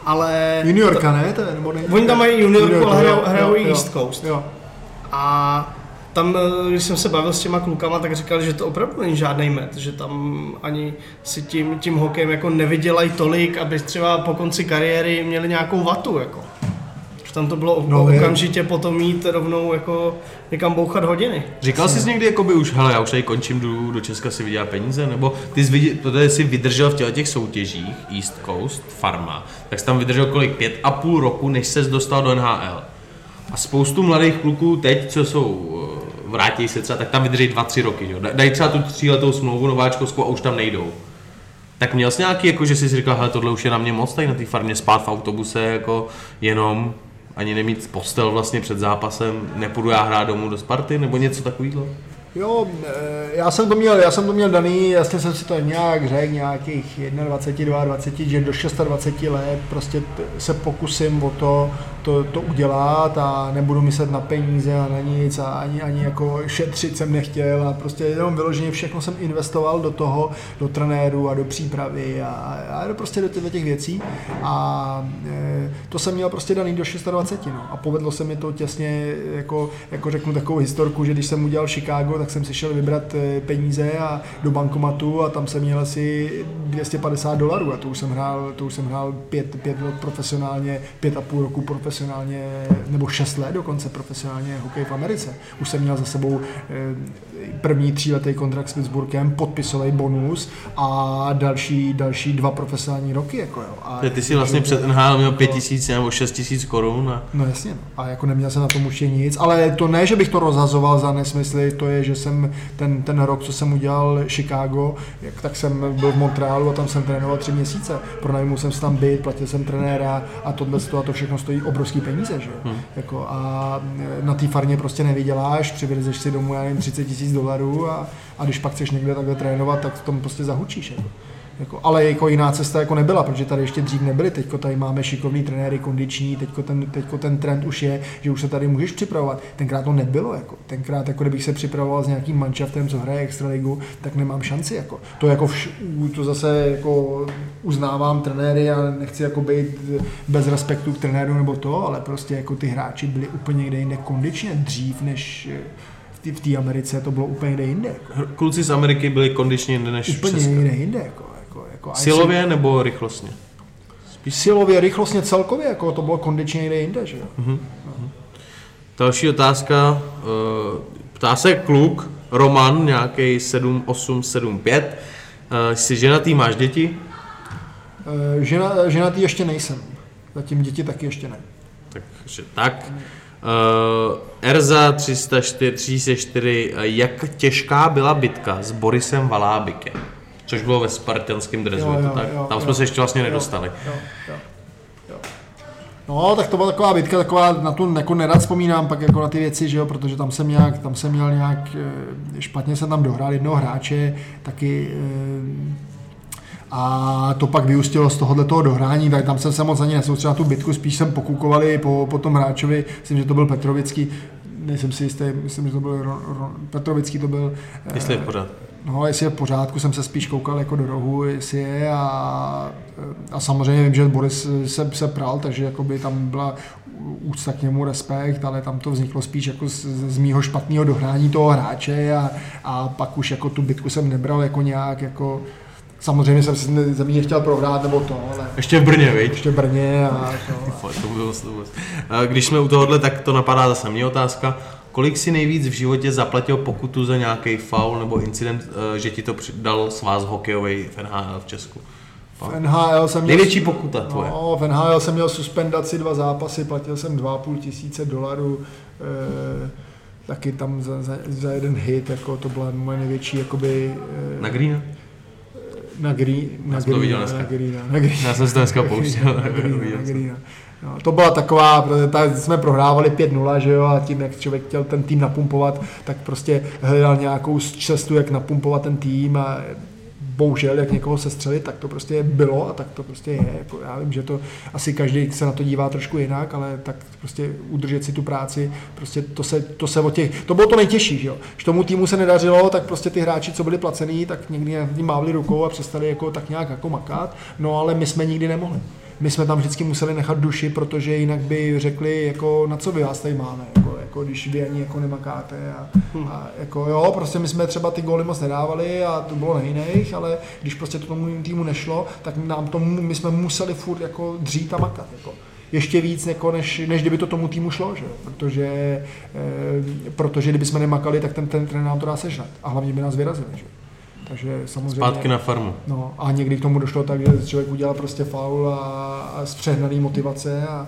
Ale Juniorka ne? To je, nebo ne? Oni tam mají juniorku, ale hrajou- jo, hrajou jo, i East Coast. Jo. A tam, eh, když jsem se bavil s těma klukama, tak říkali, že to opravdu není žádný met, že tam ani si tím, tím hokejem jako nevydělají tolik, aby třeba po konci kariéry měli nějakou vatu, jako. Že tam to bylo No, no, je. okamžitě potom mít rovnou jako někam bouchat hodiny. Říkal jsi někdy, jakoby už, hele, já už tady končím, jdu do Česka si vydělat peníze, nebo ty jsi, protože jsi vydržel v těchto těch soutěžích, East Coast, Farma, tak jsi tam vydržel kolik, pět a půl roku, než ses dostal do NHL. A spoustu mladých kluků teď, co jsou, eh, vrátí se třeba, tak tam vydrží dva, tři roky, že jo? Dají třeba tu tříletou smlouvu nováčkovskou a už tam nejdou. Tak měl jsi nějaký, jako, že jsi si říkal, hele, tohle už je na mě moc, tady na té farmě spát v autobuse, jako jenom ani nemít postel vlastně před zápasem, nepůjdu já hrát domů do Sparty, nebo něco takového? Jo, e, já jsem to měl, já jsem to měl daný, jasně jsem si to nějak řekl, nějakých 21, 22, že do 26 let prostě se pokusím o to, to, to udělat a nebudu myslet na peníze a na nic a ani, ani jako šetřit jsem nechtěl a prostě jenom vyloženě všechno jsem investoval do toho, do trenéru a do přípravy a, a prostě do těch věcí a e, to jsem měl prostě daný do 26 no. a povedlo se mi to těsně, jako, jako řeknu takovou historku, že když jsem udělal Chicago, tak jsem si šel vybrat e, peníze a do bankomatu a tam jsem měl asi 250 dolarů a to už jsem hrál, to už jsem hrál pět, pět let profesionálně, pět a půl roku profesionálně, nebo šest let dokonce profesionálně hokej v Americe. Už jsem měl za sebou e, první tříletý kontrakt s Pittsburghem, podpisový bonus a další, další dva profesionální roky. Jako jo. A Ty jsi vlastně před NHL měl 5 tisíc nebo 6 tisíc korun a No jasně, no. a jako neměl jsem na tom už nic, ale to ne, že bych to rozhazoval za nesmysly, to je, že jsem ten, ten rok, co jsem udělal Chicago, jak, tak jsem byl v Montrealu a tam jsem trénoval tři měsíce. Pronajmul jsem si tam byt, platil jsem trenéra a tohle a to všechno stojí obrovský peníze, že. Hmm. Jako a na té farmě prostě nevyděláš, přivezeš si domů, já nevím, 30 tisíc dolarů a, a když pak chceš někde takhle trénovat, tak v tom prostě zahučíš. Jako. Jako, ale jako jiná cesta jako nebyla, protože tady ještě dřív nebyly. Teďko tady máme šikovný trenéry, kondiční, teďko ten, teďko ten trend už je, že už se tady můžeš připravovat. Tenkrát to nebylo. Jako. Tenkrát, jako kdybych se připravoval s nějakým manšaftem, co hraje extraligu, tak nemám šanci. Jako. To, jako vš, to zase jako uznávám trenéry a nechci jako být bez respektu k trenéru nebo to, ale prostě jako ty hráči byli úplně někde jinde kondičně dřív, než v té- Americe to bylo úplně někde jinde. Jako. kluci z Ameriky byli kondičně jinde než v Úplně Česku. někde jinde. Jako, jako, jako, Silově nebo rychlostně? silově, rychlostně celkově, jako to bylo kondičně někde jinde, že jo. Další otázka. eh, Ptá se kluk, Roman, nějaký 7875. Eh, Jsi ženatý, máš děti? Eh, Žena, ženatý ještě nejsem. Zatím děti taky ještě ne. Takže tak. Uh, Erza 304, 304, eh, jak těžká byla bitka s Borisem Valábikem? Což bylo ve spartanském drezu, Jo, jo, tak? jo, Tam jo. jsme se ještě vlastně Jo, nedostali. Jo, jo, jo. No, tak to byla taková bitka, taková, na to jako nerad vzpomínám pak jako na ty věci, že jo, protože tam jsem nějak, tam jsem měl nějak, eh, špatně jsem tam dohrál jednoho hráče, taky eh, a to pak vyústilo z tohohle toho dohrání, tak tam jsem se moc ani nesoustředil na tu bitku, spíš jsem pokukovali po, po tom hráčovi, myslím, že to byl Petrovický, nejsem si jistý, myslím, že to byl Ro, Ro, Petrovický to byl. Jestli je v pořádku. No, jestli je v pořádku, jsem se spíš koukal jako do rohu, jestli je a, a samozřejmě vím, že Boris se, se pral, takže jakoby tam byla úcta k němu, respekt, ale tam to vzniklo spíš jako z, z mýho špatného dohrání toho hráče a, a pak už jako tu bitku jsem nebral jako nějak jako Samozřejmě jsem si zemí nechtěl prohrát nebo to, ale... Ještě v Brně, viď? Ještě v Brně a to. to bylo, to bylo. Když jsme u tohohle, tak to napadá zase mě otázka. Kolik si nejvíc v životě zaplatil pokutu za nějaký faul nebo incident, eh, že ti to dal svaz hokejový v NHL v Česku? V NHL jsem měl, Největší pokuta tvoje. No, v NHL jsem měl suspendaci dva zápasy, platil jsem 2,5 tisíce dolarů. E, taky tam za, za, za, jeden hit, jako to byla moje největší, jakoby... E, na Greena? Na, green, na, green, na, greena, na greena. Já jsem se to dneska pouštěl. No, to byla taková, protože jsme prohrávali 5-0, že jo, a tím, jak člověk chtěl ten tým napumpovat, tak prostě hledal nějakou cestu, jak napumpovat ten tým a bohužel, jak někoho se střelit, tak to prostě bylo a tak to prostě je. Jako já vím, že to asi každý se na to dívá trošku jinak, ale tak prostě udržet si tu práci, prostě to se, to se od těch, to bylo to nejtěžší, že jo. Když tomu týmu se nedařilo, tak prostě ty hráči, co byli placený, tak někdy mávli rukou a přestali jako tak nějak jako makat, no ale my jsme nikdy nemohli my jsme tam vždycky museli nechat duši, protože jinak by řekli, jako na co vy vás tady máme, jako, jako když vy ani jako nemakáte a, hmm. a jako jo, prostě my jsme třeba ty góly moc nedávali a to bylo na jiných, ale když prostě to tomu týmu nešlo, tak nám to, my jsme museli furt jako dřít a makat, jako ještě víc, jako než, než kdyby to tomu týmu šlo, že? Protože, e, protože kdyby jsme nemakali, tak ten, ten trenér nám to dá sežrat a hlavně by nás vyrazili. Že? Takže samozřejmě... Zpátky na farmu. No a někdy k tomu došlo tak, že člověk udělal prostě faul a, a z přehnaný motivace a,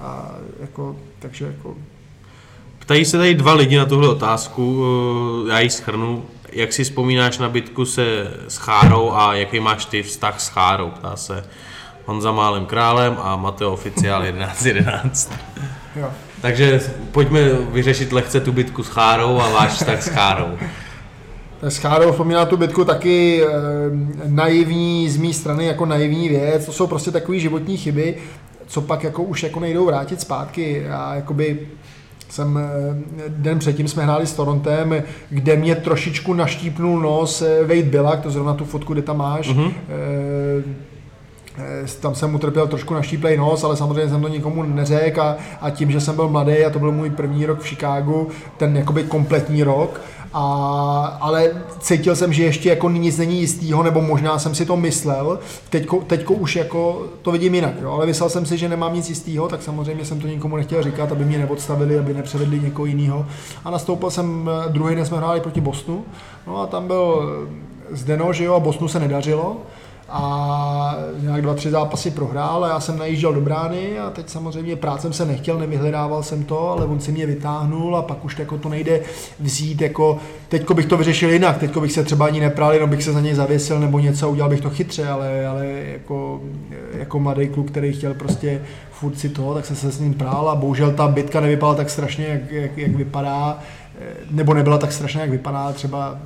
a jako, takže jako... Ptají se tady dva lidi na tuhle otázku, já ji schrnu. Jak si vzpomínáš na bitku se s Chárou a jaký máš ty vztah s Chárou, ptá se Honza Málem Králem a Mateo Oficiál 1111. Jo. Takže pojďme vyřešit lehce tu bitku s Chárou a váš vztah s Chárou. S Chárou vzpomíná tu bitku taky e, naivní z mé strany jako naivní věc. To jsou prostě takové životní chyby, co pak jako už jako nejdou vrátit zpátky. A jakoby jsem, eh, den předtím jsme hráli s Torontem, kde mě trošičku naštípnul nos eh, Wade Billak, to zrovna tu fotku, kde tam máš. Mm-hmm. E, tam jsem utrpěl trošku naštíplej nos, ale samozřejmě jsem to nikomu neřekl a, a tím, že jsem byl mladý a to byl můj první rok v Chicagu, ten jakoby kompletní rok, a, ale cítil jsem, že ještě jako nic není jistýho, nebo možná jsem si to myslel. Teďko, teďko už jako to vidím jinak, jo? ale myslel jsem si, že nemám nic jistýho, tak samozřejmě jsem to nikomu nechtěl říkat, aby mě neodstavili, aby nepřevedli někoho jiného. A nastoupil jsem, druhý den jsme hráli proti Bosnu, no a tam byl Zdeno, že jo, a Bosnu se nedařilo a nějak dva, tři zápasy prohrál a já jsem najížděl do brány a teď samozřejmě prácem se nechtěl, nevyhledával jsem to, ale on si mě vytáhnul a pak už jako to nejde vzít jako, teďko bych to vyřešil jinak, teďko bych se třeba ani nepral, jenom bych se za něj zavěsil nebo něco, udělal bych to chytře, ale, ale jako, jako mladý kluk, který chtěl prostě furt si toho, tak jsem se s ním prál a bohužel ta bitka nevypadala tak strašně, jak, jak, jak vypadá, nebo nebyla tak strašně, jak vypadá třeba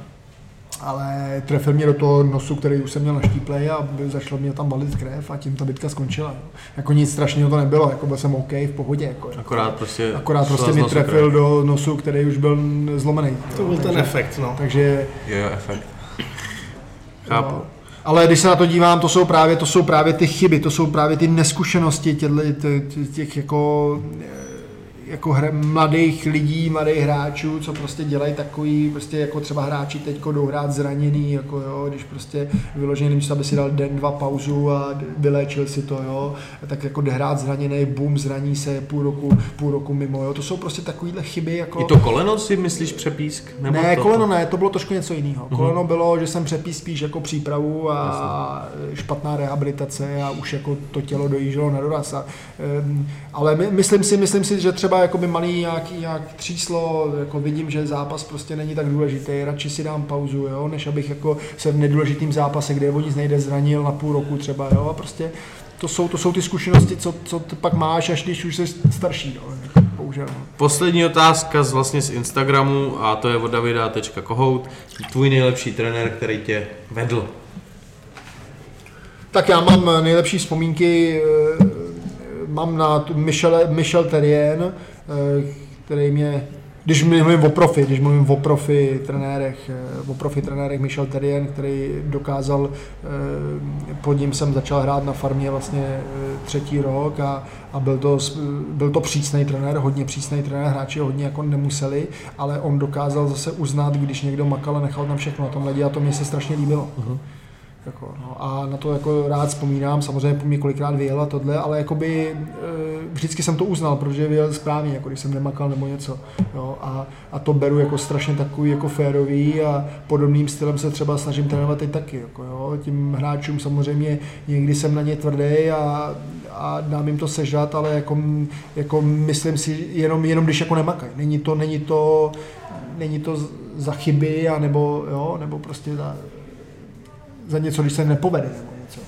ale trefil mě do toho nosu, který už jsem měl naštíplej a zašlo mě tam valit krev a tím ta bitka skončila. Jo. Jako nic strašného to nebylo, jako byl jsem OK, v pohodě. Jako, akorát prostě, akorát prostě mě trefil krev. do nosu, který už byl zlomený. To byl takže, ten efekt, no. Takže... Jo, jo, efekt. Chápu. No, ale když se na to dívám, to jsou právě, to jsou právě ty chyby, to jsou právě ty neskušenosti těch, těch, těch jako jako hra, mladých lidí, mladých hráčů, co prostě dělají takový, prostě jako třeba hráči teď jdou hrát zraněný, jako jo, když prostě vyložený místo, aby si dal den, dva pauzu a vyléčil si to, jo, tak jako jde hrát zraněný, bum, zraní se půl roku, půl roku mimo, jo, to jsou prostě takovýhle chyby, jako... I to koleno si myslíš přepísk? Nebo ne, to? koleno ne, to bylo trošku něco jiného. Uh-huh. Koleno bylo, že jsem přepísk spíš jako přípravu a Jasně. špatná rehabilitace a už jako to tělo dojíždělo na doraz. A, um, ale my, myslím si, myslím si, že třeba jakoby malý nějaký, nějak tříslo, jako vidím, že zápas prostě není tak důležitý, radši si dám pauzu, jo, než abych jako se v nedůležitým zápase, kde o nic nejde, zranil na půl roku třeba, jo, a prostě to jsou, to jsou ty zkušenosti, co, co ty pak máš, až když už jsi starší, no, bohužel. No. Poslední otázka z vlastně z Instagramu a to je od davida.kohout. Tvůj nejlepší trenér, který tě vedl. Tak já mám nejlepší vzpomínky, eh, mám na tu Michel, Michel Terrien, eh, který mě, když mluvím o profi, když mluvím o profi trenérech, eh, o profi trenérech Michel Terrien, který dokázal, pod ním jsem začal hrát na farmě vlastně třetí rok a, a byl to, byl to přísný trenér, hodně přísný trenér, hráči hodně jako nemuseli, ale on dokázal zase uznat, když někdo makal a nechal tam všechno na tom ledě a to mě se strašně líbilo. Uh-huh. Jako, no, a na to jako rád vzpomínám, samozřejmě po mě kolikrát vyjel a tohle, ale jakoby e, vždycky jsem to uznal, protože vyjel správně, jako když jsem nemakal nebo něco. Jo, a, a, to beru jako strašně takový jako férový a podobným stylem se třeba snažím trénovat i taky. Jako, jo. Tím hráčům samozřejmě někdy jsem na ně tvrdý a, a dám jim to sežrat, ale jako, jako myslím si jenom, jenom když jako nemakají. Není to, není to, není to za chyby, a nebo, jo, nebo prostě za, za něco, když se nepovede nebo něco.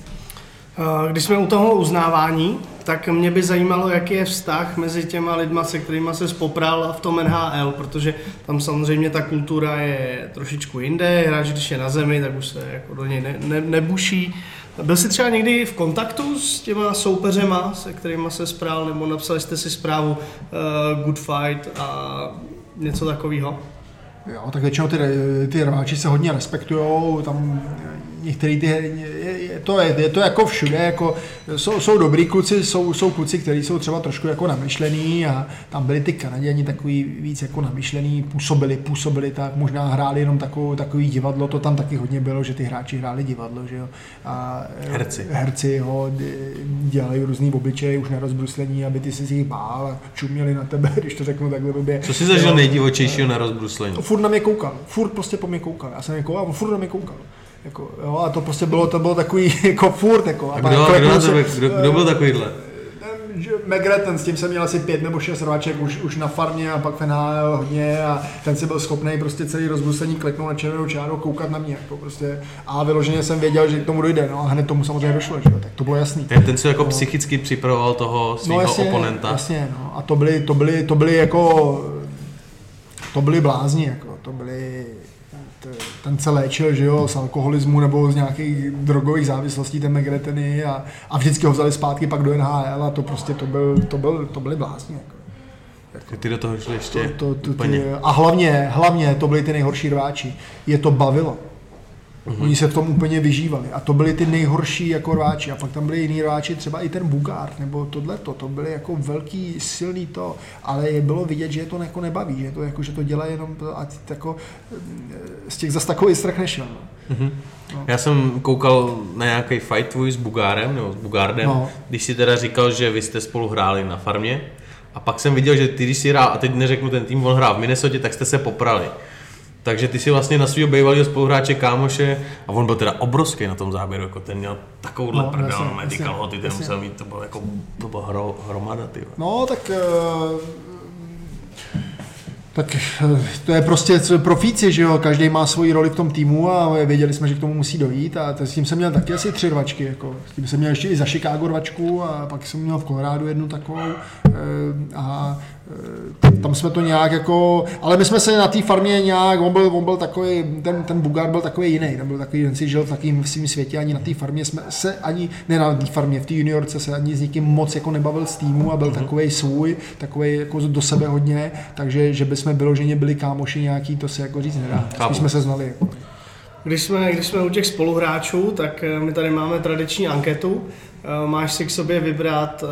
Když jsme u toho uznávání, tak mě by zajímalo, jaký je vztah mezi těma lidma, se kterými se spopral v tom NHL, protože tam samozřejmě ta kultura je trošičku jinde, hráč, když je na zemi, tak už se jako do něj ne, ne, nebuší. Byl jsi třeba někdy v kontaktu s těma soupeřema, se kterými se sprál, nebo napsali jste si zprávu uh, Good Fight a něco takového? Jo, tak většinou ty, ty rváči se hodně respektují, tam některý ty, je, to, je, je to jako všude, jako, jsou, jsou dobrý kluci, jsou, jsou kluci, kteří jsou třeba trošku jako namyšlený a tam byli ty Kanaděni takový víc jako namyšlený, působili, působili tak, možná hráli jenom takovou, takový divadlo, to tam taky hodně bylo, že ty hráči hráli divadlo, že jo. A herci. Herci, jo, dělali různý obličeje, už na rozbruslení, aby ty si jich bál a čuměli na tebe, když to řeknu takhle blbě. Co jsi zažil nejdivočejšího na rozbruslení? Furt na mě koukal, furt prostě po mě koukal, já jsem mě koukal, furt na mě koukal. Jako, jo, a to prostě bylo, to bylo takový jako furt. Jako, a, a kdo, kdo, kdo, se, kdo, kdo, byl takovýhle? Megret, ten s tím jsem měl asi pět nebo šest rvaček už, už na farmě a pak v NHL hodně a ten si byl schopný prostě celý rozbrusení kliknout na červenou čáru koukat na mě. Jako prostě, a vyloženě jsem věděl, že k tomu dojde, no a hned tomu samozřejmě došlo, že? tak to bylo jasný. Ten, ten si jako no. psychicky připravoval toho svého no, jasně, oponenta. Jasně, no. a to byly, to byly, to byly jako, to byly blázni, jako, to byly ten se léčil že jo, z alkoholismu nebo z nějakých drogových závislostí, ten McGreteny a, a vždycky ho vzali zpátky pak do NHL a to prostě to, byl, to, byl, to byly blázni. Jako. Jako, ty do toho šli ještě to, to, to, úplně. Ty, a hlavně, hlavně to byli ty nejhorší rváči. Je to bavilo. Mm-hmm. Oni se v tom úplně vyžívali. A to byli ty nejhorší jako rváči. A pak tam byli jiní rváči, třeba i ten Bugard, nebo tohle to. To byly jako velký, silný to. Ale je bylo vidět, že je to jako nebaví, že to, jako, že to dělá jenom a jako, z těch zas takový strach nešel. No. Mm-hmm. No. Já jsem koukal na nějaký fight tvůj s Bugárem, nebo s Bugardem, no. když si teda říkal, že vy jste spolu hráli na farmě. A pak jsem viděl, že ty, když si hrál, a teď neřeknu ten tým, on hrál v Minnesota, tak jste se poprali. Takže ty si vlastně na svého bývalého spoluhráče kámoše, a on byl teda obrovský na tom záběru, jako ten měl takovouhle no, prdel, no, medical hoty, ten musel mít, to bylo jako, to bylo hro, hromada, ty. No, tak uh, tak eh, to je prostě profíci, že jo, každý má svoji roli v tom týmu a věděli jsme, že k tomu musí dojít a s tím jsem měl taky asi tři rvačky, jako. s tím jsem měl ještě i za Chicago rvačku a pak jsem měl v Coloradu jednu takovou a Eh, tam jsme to nějak jako, ale my jsme se na té farmě nějak, on byl, on byl takový, ten, ten Bugár byl takový jiný, ten byl takový, ten si žil v takovém svým světě, ani na té farmě jsme se ani, ne na té farmě, v té juniorce se ani s nikým moc jako nebavil z týmu a byl mm-hmm. takový svůj, takový jako do sebe hodně, takže že bychom vyloženě byli kámoši nějaký, to se jako říct nedá. My jsme se znali. Jako. Když jsme, když jsme u těch spoluhráčů, tak eh, my tady máme tradiční anketu. Eh, máš si k sobě vybrat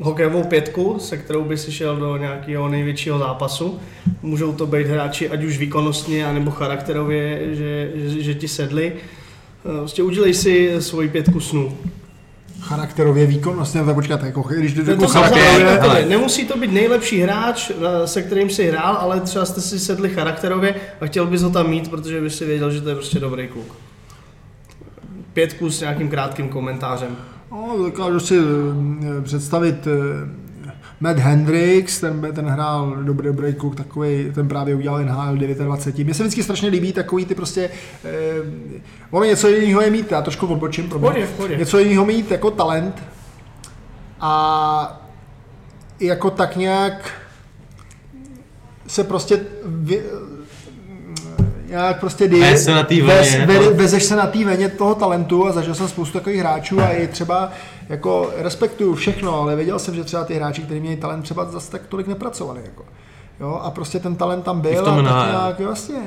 hokejovou pětku, se kterou by si šel do nějakého největšího zápasu. Můžou to být hráči ať už výkonnostně, anebo charakterově, že, že, že ti sedli. Eh, prostě udělej si svoji pětku snů. Charakterově výkonnostně, tak počkat, jako, když to to charakterově, nemusí to být nejlepší hráč, eh, se kterým si hrál, ale třeba jste si sedli charakterově a chtěl bys ho tam mít, protože bys si věděl, že to je prostě dobrý kluk. Pětku s nějakým krátkým komentářem. No, dokážu si eh, představit eh, Matt Hendricks, ten, ten hrál dobrý, dobrý kluk, takový, ten právě udělal NHL 29. Mně se vždycky strašně líbí takový ty prostě, eh, ono něco jiného je mít, já trošku odbočím, pohodě. něco jiného mít jako talent a jako tak nějak se prostě vy, nějak prostě té vez, vlně, ve, to- vezeš se na té veně toho talentu a zažil jsem spoustu takových hráčů a i třeba jako respektuju všechno, ale věděl jsem, že třeba ty hráči, kteří měli talent, třeba zase tak tolik nepracovali. Jako. Jo, a prostě ten talent tam byl a tak nějak, vlastně.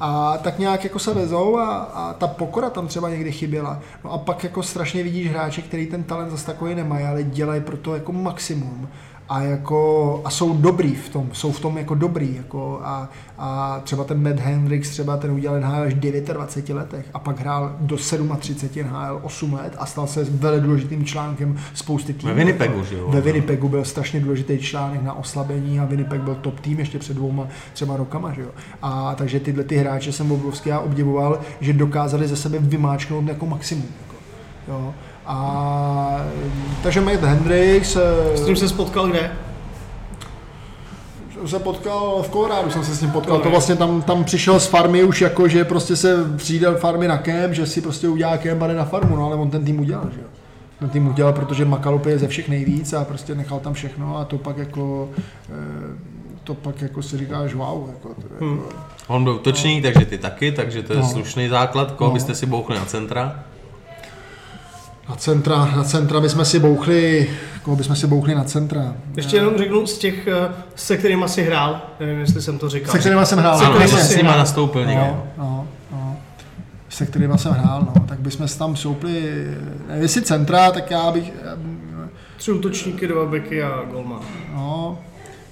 A tak nějak jako se vezou a, a ta pokora tam třeba někdy chyběla. No a pak jako strašně vidíš hráče, který ten talent zase takový nemají, ale dělají pro to jako maximum. A, jako, a jsou dobrý v tom, jsou v tom jako dobrý. Jako a, a třeba ten Matt Hendricks, třeba ten udělal NHL až v 29 letech a pak hrál do 37 NHL 8 let a stal se velmi důležitým článkem spousty týmů. Ve Winnipegu, že jo? Ve Winnipegu byl strašně důležitý článek na oslabení a Winnipeg byl top tým ještě před dvouma třeba rokama, že jo. A takže tyhle ty hráče jsem obrovský já obdivoval, že dokázali ze sebe vymáčknout jako maximum. Jako, jo. A takže Matt Hendricks eh, S tím se spotkal kde? jsem se potkal v Kolorádu, jsem se s ním potkal, to vlastně tam, tam přišel z farmy už jako, že prostě se přijde farmy na kemp, že si prostě udělá kemp a jde na farmu, no ale on ten tým udělal, že jo. Ten tým udělal, protože makal úplně ze všech nejvíc a prostě nechal tam všechno a to pak jako, eh, to pak jako si říkáš wow, jako, to, jako Hmm. On byl útočník, takže ty taky, takže to je No. slušný základ. Koho No. byste si bouchli na centra? Na centra, na centra bychom si bouchli, koho bychom si bouchli na centra. Ještě jenom řeknu z těch, eh, se kterými si hrál, nevím, jestli jsem to říkal. Se kterýma jsem hrál. Se Ano, kterýma že jsi s nima nastoupil někde. No, no, no. Se kterýma jsem hrál, no. Tak bychom se tam soupli, nevím, jestli centra, tak já bych, Tři útočníky, dva beky a golman. no,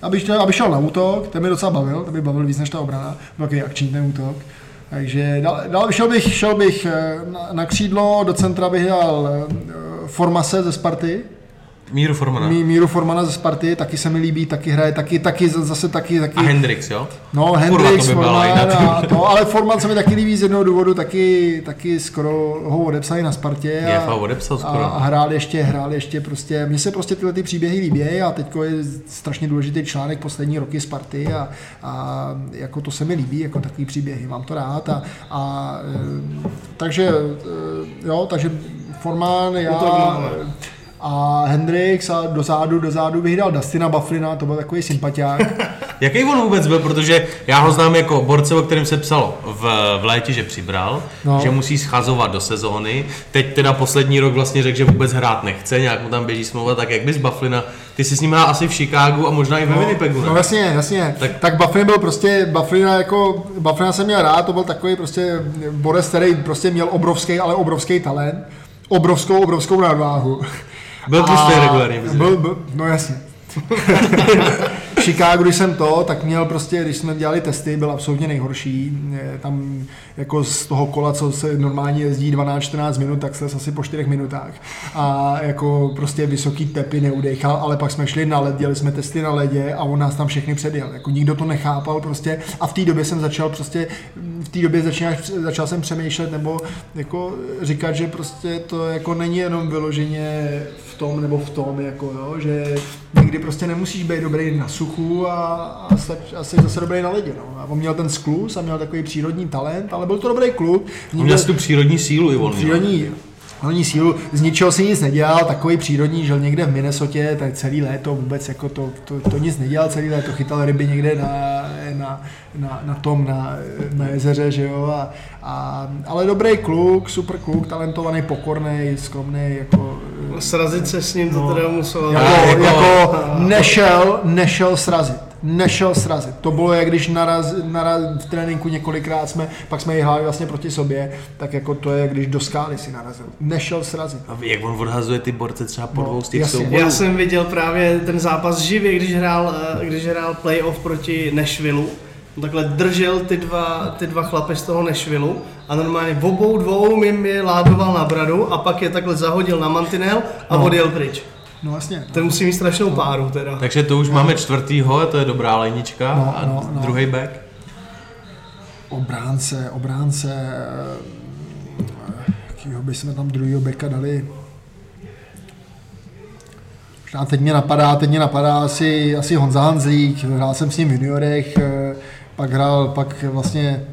abych, šel- abych šel na útok, ten mi docela bavil, ten by bavil víc než ta obrana, byl takový akční ten útok. Takže dál, dál šel bych, šel bych eh, na, na křídlo, do centra bych dal eh, Formase ze Sparty, Míru Formana. Mí, Míru Formana ze Sparty, taky se mi líbí, taky hraje, taky, taky zase taky, taky A Hendrix, jo? No, Kurva, Hendrix, to by byla Forman a to, ale Forman se mi taky líbí z jednoho důvodu, taky, taky skoro ho odepsali na Spartě. A, GFA odepsal skoro. A, a hrál ještě, hrál ještě prostě, mně se prostě tyhle ty příběhy líbí a teď je strašně důležitý článek poslední roky Sparty a, a jako to se mi líbí, jako takový příběhy, mám to rád a, a e, takže, e, jo, takže Forman, já, máme. A Hendrix a dozadu, dozadu bych dal Dustina Bufflina, to byl takový sympatiák. Jaký on vůbec byl, protože já ho znám jako borce, o kterém se psalo v, v létě, že přibral, No. no. že musí schazovat do sezóny. Teď teda poslední rok vlastně řekl, že vůbec hrát nechce, nějak mu tam běží smlouva, tak jak bys Bufflina, ty jsi s ním hrál asi v Chicagu a možná i ve Winnipegu, ne? No jasně, jasně. Tak, Tak- tak Bufflin byl prostě, Bufflina jako, Bufflina jsem měl rád, to byl takový prostě borec, který prostě měl obrovský, ale obrovský talent. Obrovskou, obrovskou nadváhu. Byl A tlustý regulárně, bys byl, byl, Chicagu, když jsem to, tak měl prostě, když jsme dělali testy, byl absolutně nejhorší. Tam jako z toho kola, co se normálně jezdí 12-14 minut, tak se asi po 4 minutách. A jako prostě vysoký tepy neudechal, ale pak jsme šli na led, dělali jsme testy na ledě a on nás tam všechny předjel. Jako nikdo to nechápal prostě a v té době jsem začal prostě, v té době začal, začal jsem přemýšlet nebo jako říkat, že prostě to jako není jenom vyloženě v tom nebo v tom, jako jo, že někdy prostě nemusíš být dobrý na suchu a, a, stač, a jsi zase dobrý na ledě. No. A on měl ten sklus a měl takový přírodní talent, ale byl to dobrý kluk. On měl tu přírodní sílu i on. Přírodní hlavní sílu, z ničeho si nic nedělal, takový přírodní, žil někde v Minnesotě, tak celý léto vůbec jako to, to, to nic nedělal, celý léto chytal ryby někde na, na, na, na tom, na, na jezeře, že jo, a, a, ale dobrý kluk, super kluk, talentovaný, pokorný, skromný, jako Srazit se s ním to teda muselo. jako, jako- jako nešel, nešel srazit. Nešel srazit. To bylo, jak když naraz, naraz v tréninku několikrát jsme, pak jsme hráli vlastně proti sobě, tak jako to je, když do skály si narazil. Nešel srazit. A jak on odhazuje ty borce třeba po No, dvou z těch souborů. Já jsem viděl právě ten zápas živě, když hrál, eh, když hrál playoff proti Nashvilleu. On takhle držel ty dva, ty dva chlapy z toho Nashvilleu a normálně v obou dvou jim je ládoval na bradu a pak je takhle zahodil na mantinel a No. odjel pryč. No vlastně. Ten musí mít strašnou páru teda. Takže to už máme čtvrtýho, to je dobrá lejnička. No, a no, no. druhý back. Obránce, obránce, eh, jakýho bychom tam druhýho beka dali? Možná teď mě napadá, teď mě napadá asi, asi Honza Hanzlík, hrál jsem s ním v juniorech, eh, pak hrál, pak vlastně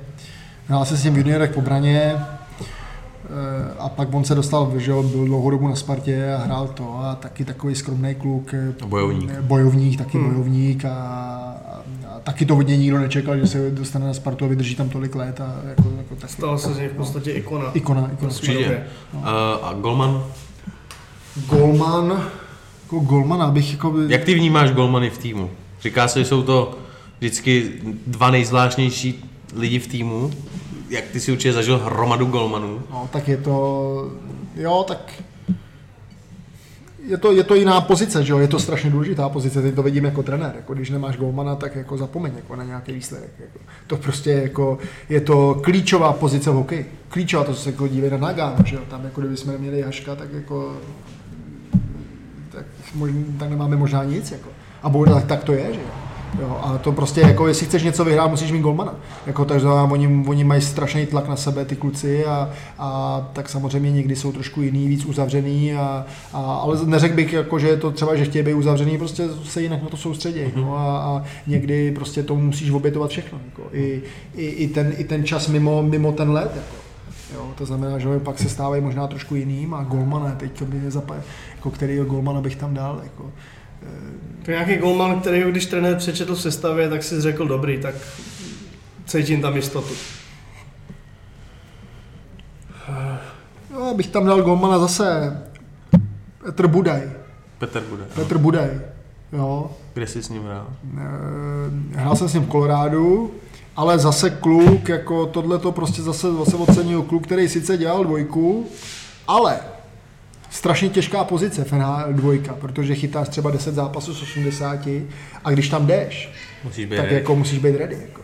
hrál jsem s ním v juniorech po braně, Eh, a pak on se dostal, že byl dlouhou dobu na Spartě a hrál to a taky takový skromný kluk. eh, Bojovník. Bojovník, taky hmm. bojovník a, a, a, taky to od něj nikdo nečekal, že se dostane na Spartu a vydrží tam tolik let a jako, jako taky, Stal se z něj v podstatě ikona. ikona, ikona. Určitě. No. Uh, a Golman? Golman, jako Golmana bych jako... Jak ty vnímáš Golmany v týmu? Říká se, že jsou to vždycky dva nejzvláštnější lidi v týmu. Jak ty si určitě zažil hromadu Golmanů. No, tak je to, jo, tak je to, je to jiná pozice, že jo? je to strašně důležitá pozice, teď to vidím jako trenér, jako když nemáš golmana, tak jako zapomeň jako na nějaký výsledek. Jako. To prostě jako, je to klíčová pozice v hokeji. Klíčová, to se jako dívej na Nagano, že jo? tam jako kdyby jsme neměli Haška, tak jako tak, možná, tak nemáme možná nic. Jako. A bohužel tak, tak to je, že jo. Jo, a to prostě jako, jestli chceš něco vyhrát, musíš mít golmana. Jako, takže oni, oni mají strašný tlak na sebe, ty kluci, a, a tak samozřejmě někdy jsou trošku jiný, víc uzavřený, a, a, ale neřekl bych, jako, že je to třeba, že chtějí být uzavřený, prostě se jinak na to soustředí. No, a, a, někdy prostě to musíš obětovat všechno. Jako, i, i, i, ten, I ten čas mimo, mimo ten let. Jako. Jo, to znamená, že pak se stávají možná trošku jiným a golmana, teď to by nezapad, jako který golmana bych tam dal. Jako, To je nějaký golman, který když trenér přečetl v sestavě, tak si řekl dobrý, tak cítím tam jistotu. Jo, bych tam dal golmana zase Petr Budaj. Petr bude. Petr Budaj. Jo. Kde jsi s ním hrál? Eh, Hrál jsem s ním v Kolorádu, ale zase kluk, jako tohle to prostě zase, zase ocenil kluk, který sice dělal dvojku, ale strašně těžká pozice v NHL dvojka, protože chytáš třeba 10 zápasů z 80 a když tam jdeš, Musíš být tak ready. jako musíš být ready. Jako.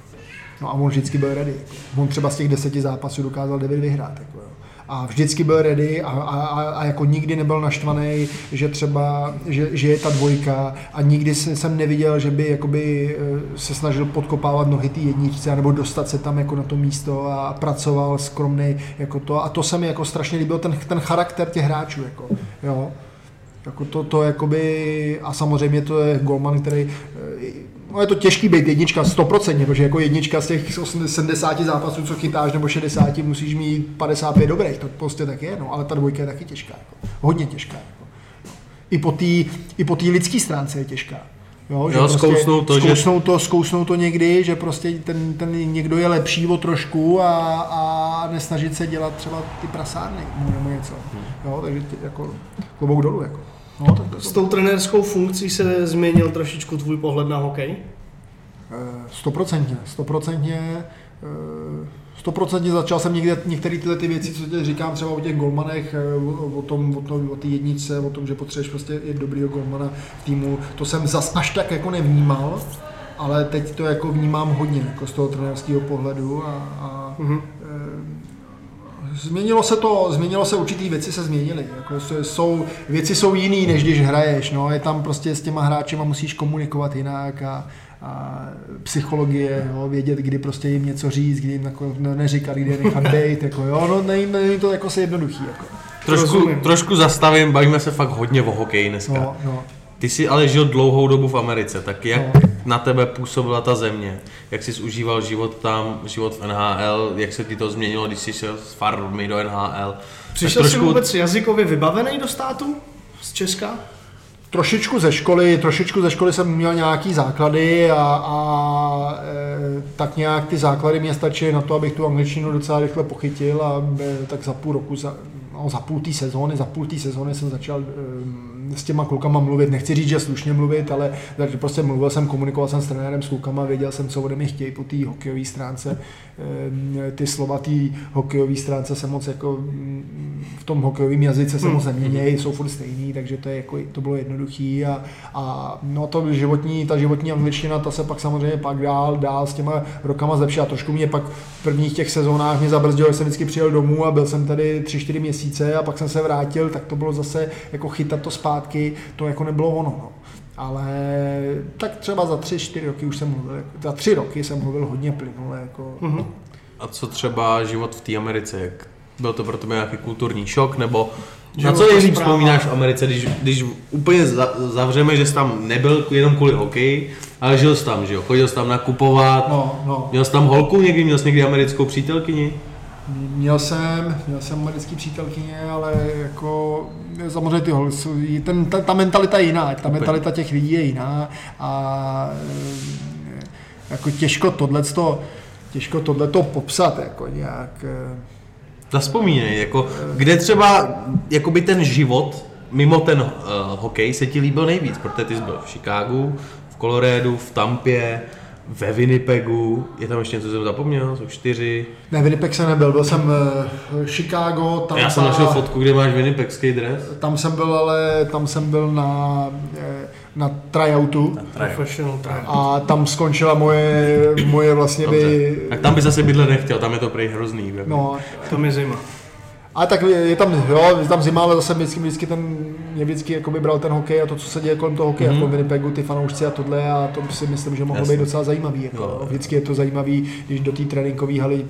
No a on vždycky byl ready. Jako. On třeba z těch deseti zápasů dokázal 9 vyhrát. Jako, jo. A vždycky byl ready a, a, a, jako nikdy nebyl naštvaný, že třeba, že, že je ta dvojka a nikdy se- jsem neviděl, že by jakoby eh, se snažil podkopávat nohy té jedničce nebo dostat se tam jako na to místo a pracoval skromný jako to a to se mi jako strašně líbil ten, ten charakter těch hráčů jako, jo. Jako to, to jakoby, a samozřejmě to je golman, který, eh, no je to těžký být jednička 100%, protože jako jednička z těch 80, 70 zápasů, co chytáš, nebo 60, musíš mít 55 dobrých, to prostě tak je, no, ale ta dvojka je taky těžká, jako, hodně těžká. Jako. I po té i po lidské stránce je těžká. Jo, Jo, zkousnout to, že- zkousnout to, zkousnout to někdy, že prostě ten, ten někdo je lepší o trošku a, a nesnažit se dělat třeba ty prasárny nebo něco. Jo, takže tě, jako klobouk dolů. Jako. No, tak to, S tou trenérskou funkcí se změnil trošičku tvůj pohled na hokej? Eh, Stoprocentně, stoprocentně, eh, stoprocentně začal jsem někde, některé tyhle ty věci, co tě říkám třeba o těch golmanech, eh, o, o tom, o, tom, o té jedničce, o tom, že potřebuješ prostě i dobrýho golmana v týmu, to jsem zas až tak jako nevnímal, ale teď to jako vnímám hodně, jako z toho trenérského pohledu a, a Mhm. Změnilo se to, změnilo se určitý věci se změnily. Jako jsou- věci jsou jiný, než když hraješ. No. Je tam prostě s těma hráčema musíš komunikovat jinak a, a psychologie, jo, vědět, kdy prostě jim něco říct, kdy jim jako ne, neříkat, kdy je nechat být. Jako, jo. No, není, není to jako se jednoduchý. Jako. Trošku, Rozumím. trošku zastavím, bavíme se fakt hodně o hokeji dneska. No, no. Ty jsi ale žil dlouhou dobu v Americe, tak jak No. Na tebe působila ta země? Jak jsi užíval život tam, život v NHL? Jak se ti to změnilo, když jsi šel z farmy do NHL? Přišel Tak jsi vůbec jazykově vybavený do státu? Z Česka? Trošičku ze školy, trošičku ze školy jsem měl nějaký základy a, a e, tak nějak ty základy mě stačily na to, abych tu angličtinu docela rychle pochytil a e, tak za půl roku, za, no, za půl té sezóny, za půl té sezóny jsem začal e, s těma klukama mluvit. Nechci říct, že slušně mluvit, ale takže prostě mluvil jsem, komunikoval jsem s trenérem, s klukama, věděl jsem, co ode mě chtějí po té hokejové stránce. E, ty slova té hokejové stránce se moc jako mm, v tom hokejovém jazyce se moc neměnějí, jsou furt stejný, takže to, je jako, to bylo jednoduchý a, a no to životní, ta životní angličtina, ta se pak samozřejmě pak dál, dál s těma rokama zlepšila. Trošku mě pak v prvních těch sezónách mě zabrzdilo, že jsem vždycky přijel domů a byl jsem tady 3-4 měsíce a pak jsem se vrátil, tak to bylo zase jako chytat to zpátky, to jako nebylo ono. No. Ale tak třeba za 3-4 roky už jsem mluvil, jako- za 3 roky jsem mluvil hodně plynule. Jako, A co třeba život v té Americe? Jak byl to pro tebe nějaký kulturní šok, nebo Na co nejlíp vzpomínáš v Americe, když, když úplně za, zavřeme, že jsi tam nebyl jenom kvůli hokeji, ale žil jsi tam, že jo? Chodil jsi tam nakupovat, No, no. měl jsi tam holku někdy, měl jsi někdy americkou přítelkyni? Měl jsem, měl jsem americký přítelkyně, ale jako samozřejmě ty hol, jsou- ten, ta, ta, mentalita je jiná, ta mentalita těch lidí je jiná a eh, jako těžko tohleto, těžko tohleto popsat jako nějak. eh, Zaspomínej, jako, kde třeba jakoby ten život mimo ten uh, hokej se ti líbil nejvíc, protože ty jsi byl v Chicagu, v Coloradu, v Tampě, ve Winnipegu, je tam ještě něco, co jsem zapomněl, jsou čtyři. Ne, Winnipeg jsem nebyl, byl jsem eh, Chicago, tam Já jsem našel fotku, kde máš Winnipegský dres. Tam jsem byl, ale tam jsem byl na, eh, na tryoutu Professional track. a tam skončila moje, moje vlastně by. Tak tam by zase bydlet nechtěl, tam je to prej hrozný. ve no, Tam je zima. Ale tak je tam, jo, je tam zima, ale zase vždycky, vždycky ten, mě vždycky jako by bral ten hokej a to, co se děje kolem toho hokeje, mm-hmm. v tom Winnipegu, ty fanoušci a tohle a to si myslím, že mohlo Jasně. být docela zajímavý. Jako, Jo. jo. Vždycky je to zajímavý, když do té tréninkové haly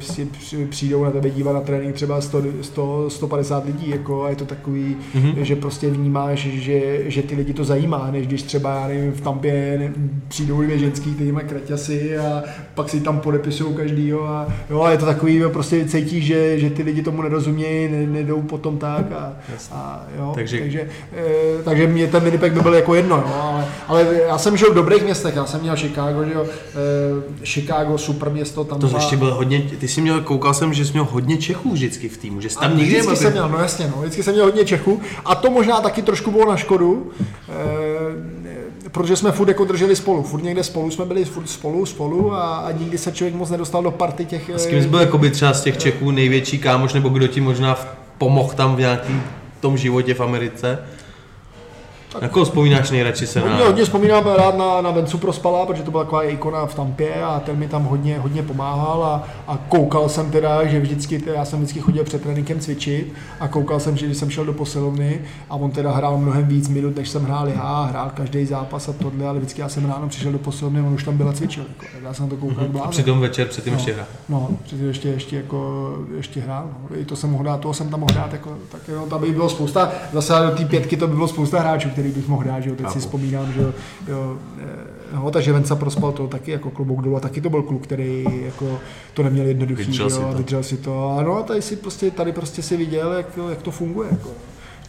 přijdou na tebe dívat na trénink třeba 100, 100 150 lidí jako, a je to takový, mm-hmm. že prostě vnímáš, že, že ty lidi to zajímá, než když třeba, já nevím, v Tampě ne, přijdou dvě ženský, který mají kraťasy a pak si tam podepisují každýho a jo, a je to takový, prostě cítíš, že, že ty lidi tomu nerozumějí, ne, nedou potom tak a, a jo, Takže- takže, takže, takže mě ten Winnipeg by byl jako jedno, jo, ale, ale já jsem žil v dobrých městech, já jsem měl Chicago, že jo, eh, Chicago, super město, tam To ještě byl hodně, ty jsi měl, koukal jsem, že jsi měl hodně Čechů vždycky v týmu, že jsi tam nikdy vždycky jsem měl, no jasně, no, vždycky jsem měl hodně Čechů a to možná taky trošku bylo na škodu, eh, protože jsme furt jako drželi spolu, furt někde spolu jsme byli furt spolu, spolu a, a nikdy se člověk moc nedostal do party těch... S kým jsi byl jakoby třeba z těch Čechů největší kámoš, nebo kdo ti možná pomohl tam v nějakým tom životě v Americe? Na koho vzpomínáš nejradši se na... Hodně, hodně vzpomínám rád na, na Vencu Prospala, protože to byla taková ikona v Tampě a ten mi tam hodně, hodně pomáhal a, a koukal jsem teda, že vždycky, já jsem vždycky chodil před tréninkem cvičit a koukal jsem, že když jsem šel do posilovny a on teda hrál mnohem víc minut, než jsem hrál já, hrál každý zápas a tohle, ale vždycky já jsem ráno přišel do posilovny, on už tam byl a cvičil, jako, tak já jsem na to koukal jak A přitom večer předtím No. ještě hrál. No, předtím ještě, ještě, jako, ještě hrál. No. I to jsem mohl dát, toho jsem tam mohl dát. Jako, tak jo, tam by bylo spousta, zase do té pětky to by bylo spousta hráčů, který bych mohl dát, že jo, teď si vzpomínám, že jo, jo eh, no, takže Venca prospal to taky jako klobouk dolů a taky to byl kluk, který jako to neměl jednoduchý, Vydržel že si jo, to. vydržel si to. A no, a tady si prostě, tady prostě si viděl, jak, to- jak to funguje. Jako.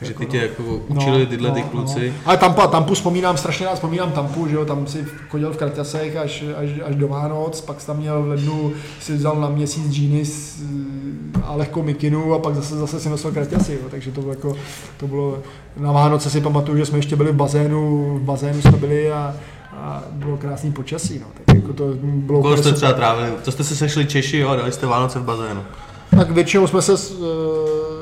Že Jako, ty tě no. jako učili tyhle ty kluci. No. Ale Tampa, Tampu vzpomínám, strašně rád vzpomínám Tampu, že jo, tam si chodil v kraťasech až, až, až do Vánoc, pak jsi tam měl v lednu, si vzal na měsíc džíny a lehkou mikinu a pak zase, zase si nosil kraťasy, jo, takže to bylo jako, to bylo, na Vánoce si pamatuju, že jsme ještě byli v bazénu, v bazénu jsme byli a, a bylo krásný počasí, no, tak jako to bylo úplně jste třeba trávili? To jste se sešli Češi, jo, a dali jste Vánoce v bazénu. Tak většinou jsme se, eh,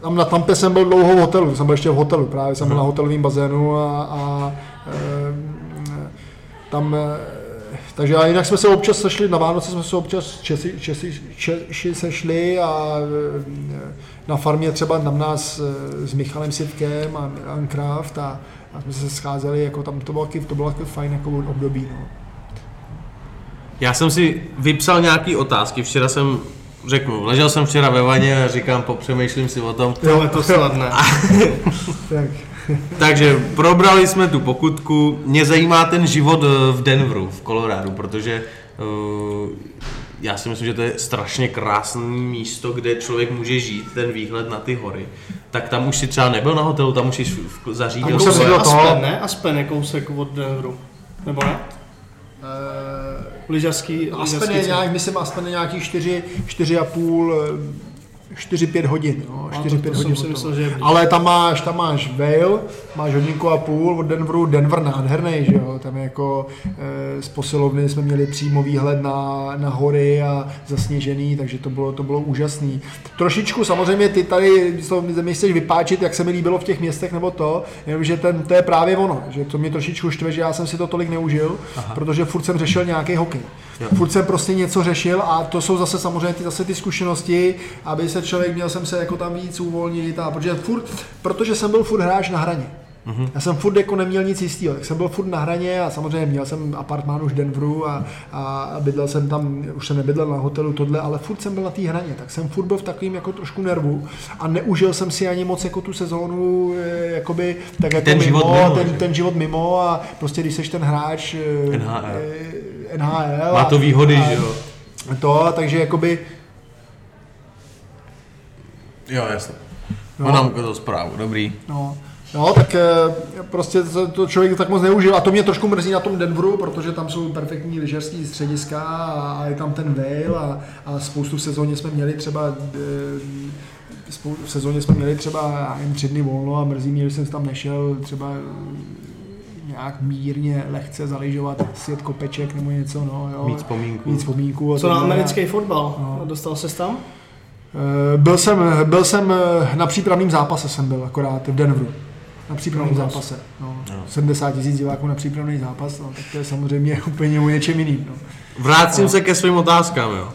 tam na Tampě jsem byl dlouho v hotelu, jsem byl ještě v hotelu, právě jsem byl na hotelovém bazénu a, a eh, tam, eh, takže a jinak jsme se občas sešli, na Vánoce jsme se občas Česi, Česi, Češi sešli a eh, na farmě třeba na nás eh, s Michalem Sivkem a Milan Kraft a, a jsme se scházeli, jako tam to bylo, to bylo taky fajn jako období. No. Já jsem si vypsal nějaký otázky, včera jsem řeknu, ležel jsem včera ve vaně a říkám, popřemýšlím si o tom. Jo, je to snadné. Tak. Takže probrali jsme tu pokutku. Mě zajímá ten život eh, v Denveru, v Coloradu, protože uh, já si myslím, že to je strašně krásné místo, kde člověk může žít, ten výhled na ty hory. Tak tam už si třeba nebyl na hotelu, tam už jsi v- zařídil Tam už jsem. Aspen, ne? Aspen je kousek od Denveru. Nebo ne? Lyžařský, Aspen je nějak, myslím, Aspen je nějaký 4, 4,5, 4-5 hodin. No, A 4-5 to- to jsem hodin. si od myslel, že. Ale tam máš, tam máš Vail, máš hodinku a půl od Denveru, Denver nádherný, že jo, tam je jako e, z posilovny jsme měli přímo výhled na, na hory a zasněžený, takže to bylo, to bylo úžasný. Trošičku samozřejmě ty tady, mi chceš vypáčit, jak se mi líbilo v těch městech nebo to, jenomže ten, to je právě ono, že to mě trošičku štve, že já jsem si to tolik neužil, Aha. protože furt jsem řešil nějaký hokej. Jo. Furt jsem prostě něco řešil a to jsou zase samozřejmě ty, zase ty zkušenosti, aby se člověk měl jsem se jako tam víc uvolnit a protože furt, protože jsem byl furt hráč na hraně. Mm-hmm. Já jsem furt jako neměl nic jistého, tak jsem byl furt na hraně a samozřejmě měl jsem apartmán už v Denveru a, a bydlel jsem tam, už jsem nebydlel na hotelu tohle, ale furt jsem byl na té hraně, tak jsem furt byl v takovým jako trošku nervu a neužil jsem si ani moc jako tu sezónu, eh, jakoby, tak jako Ten mimo, život mimo, ten, že? ten život mimo a prostě když seš ten hráč eh, NHL. eh, NHL Má to výhody, a, že jo? To, takže jakoby Jo, jasně. No. Nám to zprávu, dobrý. No, no tak eh, prostě to, to člověk tak moc neužil a to mě trošku mrzí na tom Denveru, protože tam jsou perfektní lyžařský střediska a je tam ten Vail a, a spoustu v sezóně jsme měli třeba eh, v sezóně jsme měli třeba nevím, tři dny volno a mrzí mě, že jsem tam nešel třeba nějak mírně lehce zaližovat, sjet kopeček nebo něco, no jo. Mít vzpomínku. Mít vzpomínku. a Co na americký fotbal? No. Dostal ses tam? Eh, Byl jsem, byl jsem eh, na přípravném zápase jsem byl akorát v Denveru. Na přípravném No, zápase. No, No. 70 tisíc diváků na přípravný zápas, no, tak to je samozřejmě úplně o něčem jiným. No. Vrátím se ke svým otázkám, jo.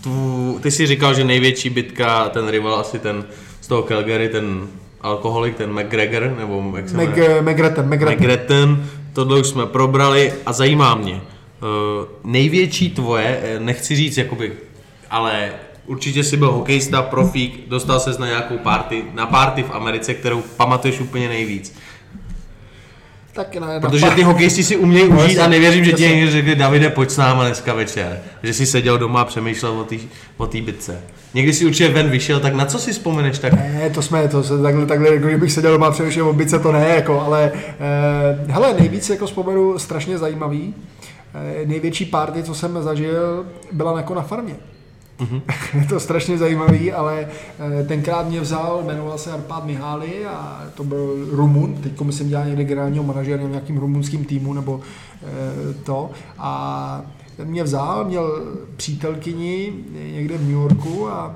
Tu, ty jsi říkal, že největší bitka, ten rival asi ten z toho Calgary, ten alkoholik, ten McGregor, nebo jak se Meg, jmenuje? Megretten, Megretten. McGretton, tohle už jsme probrali a zajímá mě. Uh, největší tvoje, eh, nechci říct jakoby, ale určitě jsi byl hokejista, profík, dostal ses na nějakou party, na party v Americe, kterou pamatuješ úplně nejvíc. Tak na, na Protože ty hokejisti si umějí No, užít jasně, a nevěřím, že ti někdo řekne, Davide, pojď s náma dneska večer. Že jsi seděl doma a přemýšlel o té bitce. Někdy si určitě ven vyšel, tak na co si vzpomeneš tak? Ne, to jsme, to se takhle, takhle jako kdybych seděl doma přemýšlel o bice, to ne, jako, ale eh, hele, nejvíc jako vzpomenu strašně zajímavý, eh, největší party, co jsem zažil, byla jako na farmě. Mhm. je to strašně zajímavý, ale eh, tenkrát mě vzal, jmenoval se Arpad Mihály a to byl Rumun, teď myslím dělá někde generálního manažera v nějakým rumunským týmu nebo eh, to a ten mě vzal, měl přítelkyni někde v New Yorku a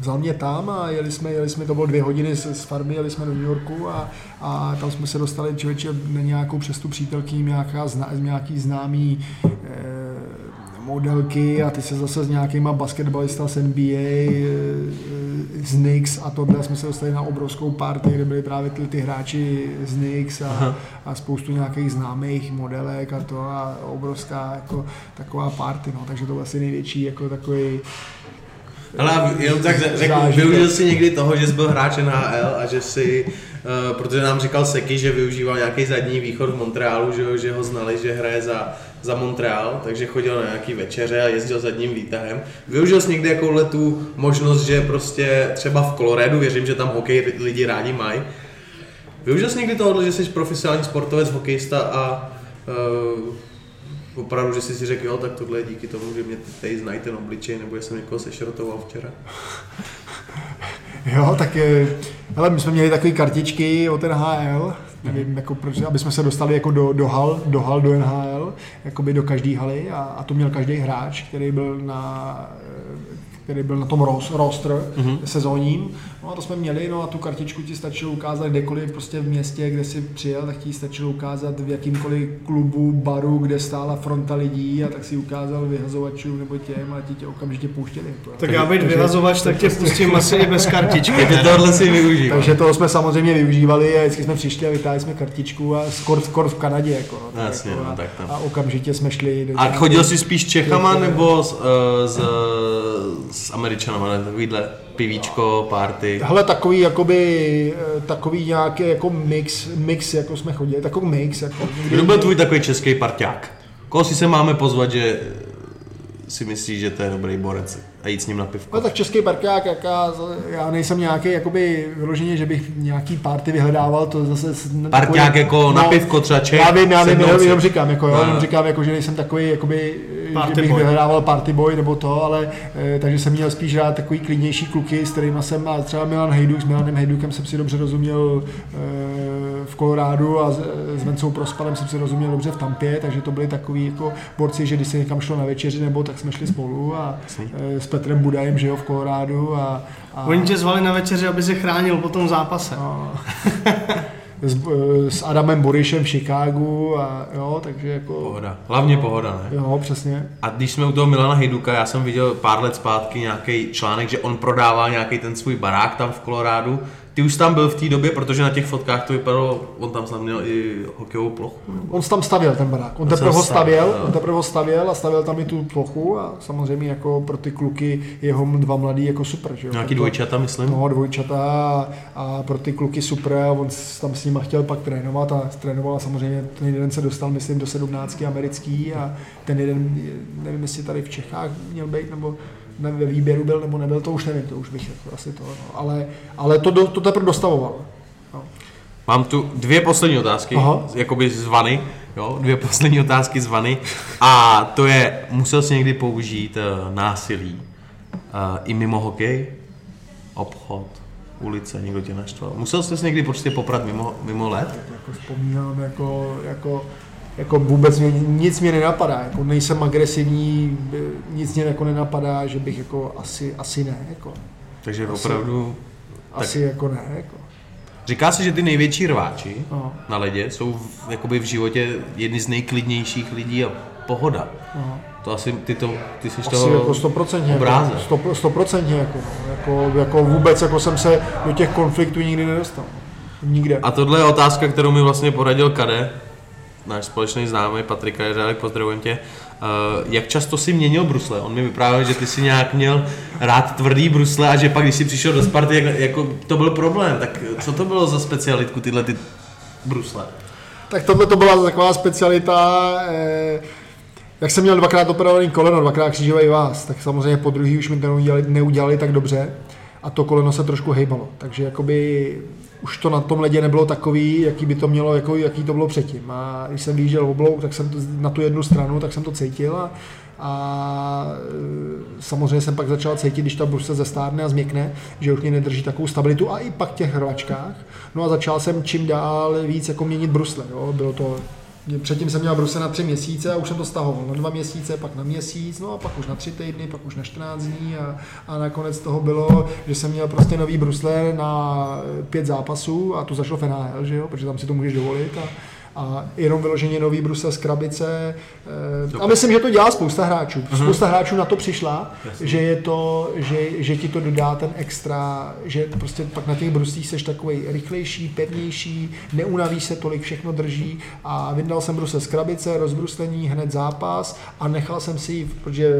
vzal mě tam a jeli jsme, jeli jsme, to bylo dvě hodiny z, z farmy, jeli jsme do New Yorku a, a tam jsme se dostali člověče na nějakou přes tu přítelkyni, nějaká zna, nějaký známý eh, modelky a ty se zase s nějakýma basketbalista z NBA, eh, z Knicks a tohle. Jsme se dostali na obrovskou party, kde byli právě ty, ty hráči z Knicks a, a spoustu nějakých známých modelek a to a obrovská jako taková party, no, takže to byl asi největší jako takový Ale jenom tak Zážitek. využil jsi někdy toho, že jsi byl hráč NHL a že si, uh, protože nám říkal Seky, že využíval nějaký zadní východ v Montrealu, že, ho- že ho znali, že hraje za, za Montreal, takže chodil na nějaký večeře a jezdil zadním výtahem. Využil jsi někdy jakouhle tu možnost, že prostě třeba v Coloradu, věřím, že tam hokej lidi rádi mají, využil jsi někdy tohohle, že jsi profesionální sportovec, hokejista a uh, opravdu, že jsi si řekl, jo, tak tohle je díky tomu, že mě tady znají ten obličej, nebo že jsem někoho sešrotoval včera. Jo, tak hele, my jsme měli takové kartičky od NHL, nevím, jako proč, aby jsme se dostali jako do, do hal, do hal, do NHL, jakoby do každé haly a, a to měl každý hráč, který byl na eh, který byl na tom ros, roster mm-hmm. sezónním. No a to jsme měli, no a tu kartičku ti stačilo ukázat kdekoliv prostě v městě, kde si přijel, tak ti stačilo ukázat v jakýmkoliv klubu, baru, kde stála fronta lidí a tak si ukázal vyhazovačů nebo těm a ti tě okamžitě pouštěli. Jako. Tak já být vyhazovač, tak tě pustím asi i bez kartičky. Ty tohle si využíval. Takže toho jsme samozřejmě využívali a vždycky jsme přišli a vytáhli jsme kartičku a skor, skor v Kanadě. Jako, no, tak Jasně, jako, no, a, tak tam. a okamžitě jsme šli do A chodil jsi spíš Čechama nebo s, eh, s, s Američanama, ne? Takovýhle pivíčko, party. Hele, takový, jakoby, eh, takový nějaký jako mix, mix, jako jsme chodili, takový mix, jako. Kdo byl tvůj takový český parťák? Koho si se máme pozvat, že si myslíš, že to je dobrý borec a jít s ním na pivko? No tak český parkák, jaká, já nejsem nějaký, jakoby vyloženě, že bych nějaký party vyhledával, to zase... Parťák jako na pivko třeba Čech, Já vím, já vím, jenom, jenom říkám, jako, jo, No. jenom říkám, jako, že nejsem takový, jakoby, Party že bych boy. vyhledával party boy nebo to, ale eh, takže jsem měl spíš rád takový klidnější kluky, s kterými jsem, a třeba Milan Hejduk, s Milanem Hejdukem jsem si dobře rozuměl eh, v Kolorádu a s, s Vencou Prospalem jsem si rozuměl dobře v Tampě, takže to byli takový jako borci, že když se někam šlo na večeři nebo tak jsme šli spolu a eh, s Petrem Budajem, že jo, v Kolorádu a, a Oni tě zvali na večeři, aby se chránil po tom zápase. a s, eh, s Adamem Borišem v Chicagu a jo, takže jako... Pohoda. Hlavně pohoda, ne? Jo, přesně. A když jsme u toho Milana Hejduka, já jsem viděl pár let zpátky nějaký článek, že on prodává nějaký ten svůj barák tam v Kolorádu, Ty už tam byl v té době, protože na těch fotkách to vypadalo, on tam snad měl i hokejovou plochu. On tam stavěl ten barák. On To teprve ho stavěl, stavěl, on teprve ho stavěl a stavěl tam i tu plochu a samozřejmě jako pro ty kluky jeho dva mladý jako super. Že jo? Nějaký dvojčata, myslím. No, dvojčata a, a pro ty kluky super a on tam s nima chtěl pak trénovat a trénoval a samozřejmě ten jeden se dostal, myslím, do sedmnáctky americký a ten jeden, nevím, jestli tady v Čechách měl být, nebo ne, ve výběru byl, nebo nebyl, to už nevím, to už bych jako asi to, no. ale, ale to, do, to teprve dostavoval. No. Mám tu dvě poslední otázky, Aha. jakoby z vany, jo, dvě poslední otázky z vany. A to je, musel jsi někdy použít uh, násilí uh, i mimo hokej? Obchod, ulice, někdo tě naštval. Musel jsi někdy prostě poprat mimo, mimo let? jako vzpomínám, jako, jako, jako vůbec mě, nic mě nenapadá, jako nejsem agresivní, nic mě jako nenapadá, že bych jako asi, asi ne, jako, Takže Asi- opravdu... asi jako ne, jako. Říká se, že ty největší rváči No. na ledě jsou v, jakoby v životě jedni z nejklidnějších lidí a pohoda. No. To asi ty, to, ty jsi Asi toho jako stoprocentně, obrázek. jako, sto- stoprocentně, jako, no. jako, jako, vůbec jako jsem se do těch konfliktů nikdy nedostal. Nikde. A tohle je otázka, kterou mi vlastně poradil Kade, náš společný známý Patrik Kajeřálek, pozdravujem tě. Uh, jak často si měnil brusle? On mi vyprávěl, že ty si nějak měl rád tvrdý brusle a že pak, když jsi přišel do Sparty, jak, jako to byl problém. Tak co to bylo za specialitku, tyhle ty brusle? Tak tohle to byla taková specialita, eh, jak jsem měl dvakrát operovaný koleno, dvakrát křížový vás, tak samozřejmě po druhý už mi to neudělali, neudělali tak dobře a to koleno se trošku hejbalo. Takže jakoby už to na tom ledě nebylo takový, jaký by to mělo, jako, jaký to bylo předtím. A když jsem vyjížděl oblouk, tak jsem to, na tu jednu stranu, tak jsem to cítil a, a e, samozřejmě jsem pak začal cítit, když ta brusle zestárne a změkne, že už mě nedrží takovou stabilitu a i pak těch hrvačkách. No a začal jsem čím dál víc jako měnit brusle. Jo. Bylo to Předtím jsem měl brusle na tři měsíce a už jsem to stahoval na dva měsíce, pak na měsíc, no a pak už na tři týdny, pak už na 14 dní a, a nakonec toho bylo, že jsem měl prostě nový brusle na pět zápasů a tu zašlo v NHL, že jo, protože tam si to můžeš dovolit a, a jenom vyloženě nový brusle z krabice. eh, A myslím, že to dělá spousta hráčů. Spousta hráčů na to přišla, že je to, že, že ti to dodá ten extra, že prostě pak na těch bruslích seš takový rychlejší, pevnější, neunaví se tolik, všechno drží a vyndal jsem brusle z krabice, rozbruslení, hned zápas a nechal jsem si, ji, protože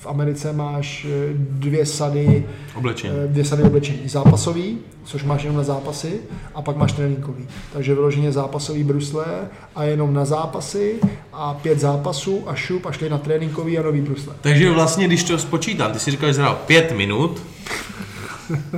v Americe máš eh, dvě sady Oblečení. Eh, dvě sady oblečení. Zápasový, což máš jenom na zápasy, a pak máš tréninkový. Takže vyloženě zápasový brusle a jenom na zápasy a pět zápasů a šup a šli na tréninkový a nový brusle. Takže vlastně, když to spočítám, ty si říkal, že jsi hrál pět minut,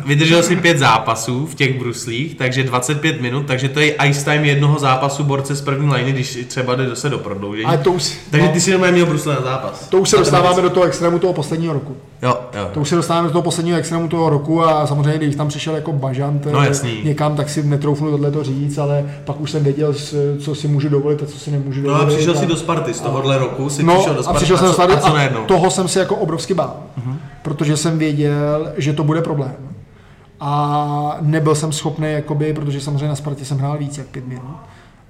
vydržel si pět zápasů v těch bruslích, takže 25 minut, takže to je ice time jednoho zápasu borce z první liny, když třeba jde zase do prodloužení. Ale to už, Takže no, ty si normálně měl brusle na zápas. to už se dostáváme do toho extrému toho posledního roku. Jo, jo. To už se dostáváme do toho posledního extrému toho roku a samozřejmě, když tam přišel jako bažant No, eh, jasný. někam, tak si netroufnu tohle to říct, ale pak už jsem věděl, co si můžu dovolit a co si nemůžu No dovolit. a přišel si a- do Sparty, z tohohle roku si No přišel do a Sparty přišel jsem co, tady a co a toho jsem se jako obrovsky bál, protože jsem věděl, že to bude problém. A nebyl jsem schopný, jakoby, protože samozřejmě na Spartě jsem hrál víc jak pět minut.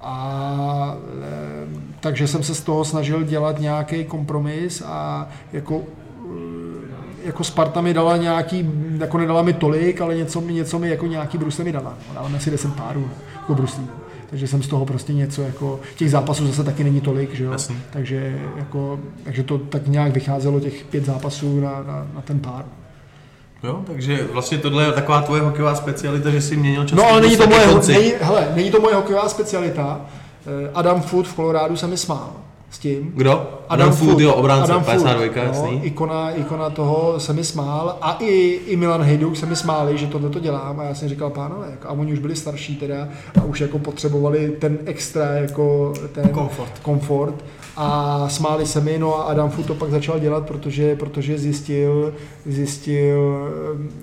A e, takže jsem se z toho snažil dělat nějaký kompromis a jako jako Sparta mi dala nějaký, jako nedala mi tolik, ale něco, mi- něco mi jako nějaký brusle mi dala. No, Dala mi asi 10 párů no, jako bruslí. Takže jsem z toho prostě něco jako, těch zápasů zase taky není tolik, že jo? Jasný. Takže, jako, takže to tak nějak vycházelo těch pět zápasů na, na, na ten pár. Jo, takže vlastně tohle je taková tvoje hokejová specialita, že jsi měnil často No ale není to, moje, není, hele, není to moje hokejová specialita. Eh, Adam Food v Kolorádu se mi smál s tím. Kdo? Adam Food, jo, obránce, Adam 52, Food, jasný. No, ikona, ikona toho se mi smál a i, i Milan Hejduk se mi smáli, že tohle to dělám a já jsem říkal, pánové, jako, a oni už byli starší teda a už jako potřebovali ten extra jako ten Komfort. komfort a smáli se mi, no a Adam Food to pak začal dělat, protože, protože zjistil, zjistil,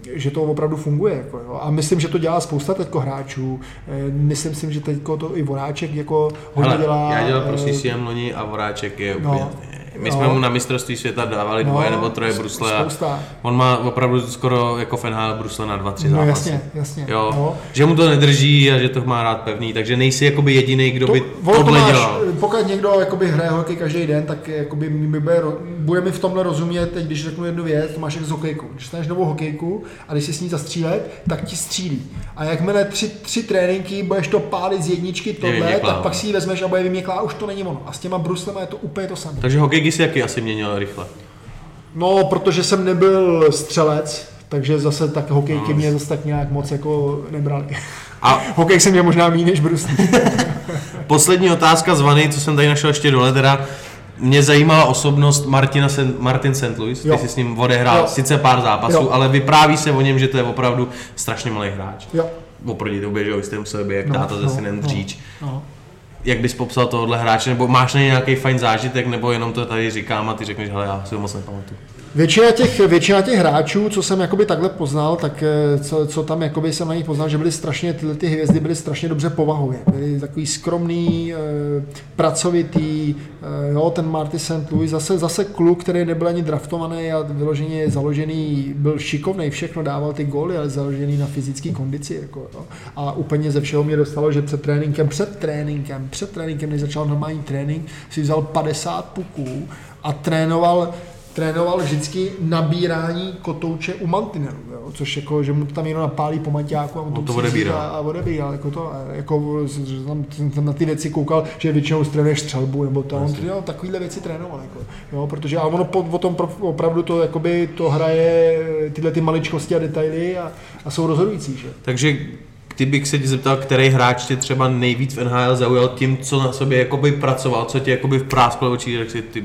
eh, že to opravdu funguje. Jako, jo. A myslím, že to dělá spousta teďko hráčů. Eh, Myslím si, že teďko to i Voráček jako hodně dělá. já dělal pro eh, CCM loni a Voráček je úplně... No, My jsme No. mu na mistrovství světa dávali dvoje nebo troje brusle a on má opravdu skoro jako NHL brusle na dva, tři No zápasy. jasně, jasně. Jo, No. že mu to nedrží a že to má rád pevný, takže nejsi jakoby jediný, kdo by ono to tohle máš, dělal. Pokud někdo jakoby hraje hokej každý den, tak jakoby mi bude, bude mi v tomhle rozumět, teď když řeknu jednu věc, to máš jak s hokejkou. Když staneš novou hokejku a když si s ní zastřílet, tak ti střílí. A jakmile tři, tři tréninky budeš to pálit z jedničky tohle, tak pak no. si ji vezmeš a bude vyměklá, už to není ono. A s těma bruslema je to úplně to samé. Takže hokejky si jaký asi měnil rychle. No, protože jsem nebyl střelec, takže zase tak hokejky mě zase tak nějak moc jako nebrali. A Hokej jsem měl možná méně než bruslí. poslední otázka z Vany, co jsem tady našel ještě dole, teda mě zajímala osobnost Martina Sen, Martin St. Louis, ty Jo. jsi s ním odehrál Jo. sice pár zápasů, Jo. ale vypráví se o něm, že to je opravdu strašně malý hráč. Jo. Oproti tobě, že jo, jste museli být jak No, táta no, synem dříč. No. Jak bys popsal tohohle hráče, nebo máš na něj nějaký fajn zážitek, nebo jenom to tady říkám a ty řekneš, hele, já si ho moc nepamatuju. Většina těch, většina těch hráčů, co jsem jakoby takhle poznal, tak eh, co, co tam jakoby jsem na nich poznal, že byly strašně, tyhle ty hvězdy byly strašně dobře povahově. Byly takový skromný, eh, pracovitý, eh, jo, ten Marty St. Louis, zase, zase kluk, který nebyl ani draftovaný a vyloženě založený, byl šikovný, všechno dával ty góly, ale založený na fyzické kondici. Jako, jo. A úplně ze všeho mě dostalo, že před tréninkem, před tréninkem, před tréninkem, než začal normální trénink, si vzal 50 puků a trénoval trénoval vždycky nabírání kotouče u mantinelu, jo? což jako, že mu tam jenom napálí po maťáku a on, On to odebírá. A, a odebíral, jako to, jako, že tam, jsem na ty věci koukal, že většinou trénuješ střelbu, nebo to, on dělal takovýhle věci trénoval, jako, jo? protože a ono po, o tom pro- opravdu to, jakoby, to hraje tyhle ty maličkosti a detaily a, a jsou rozhodující, že? Takže kdybych se tě zeptal, který hráč tě třeba nejvíc v NHL zaujal tím, co na sobě jakoby pracoval, co tě jakoby vprásklo očí, tak si ty,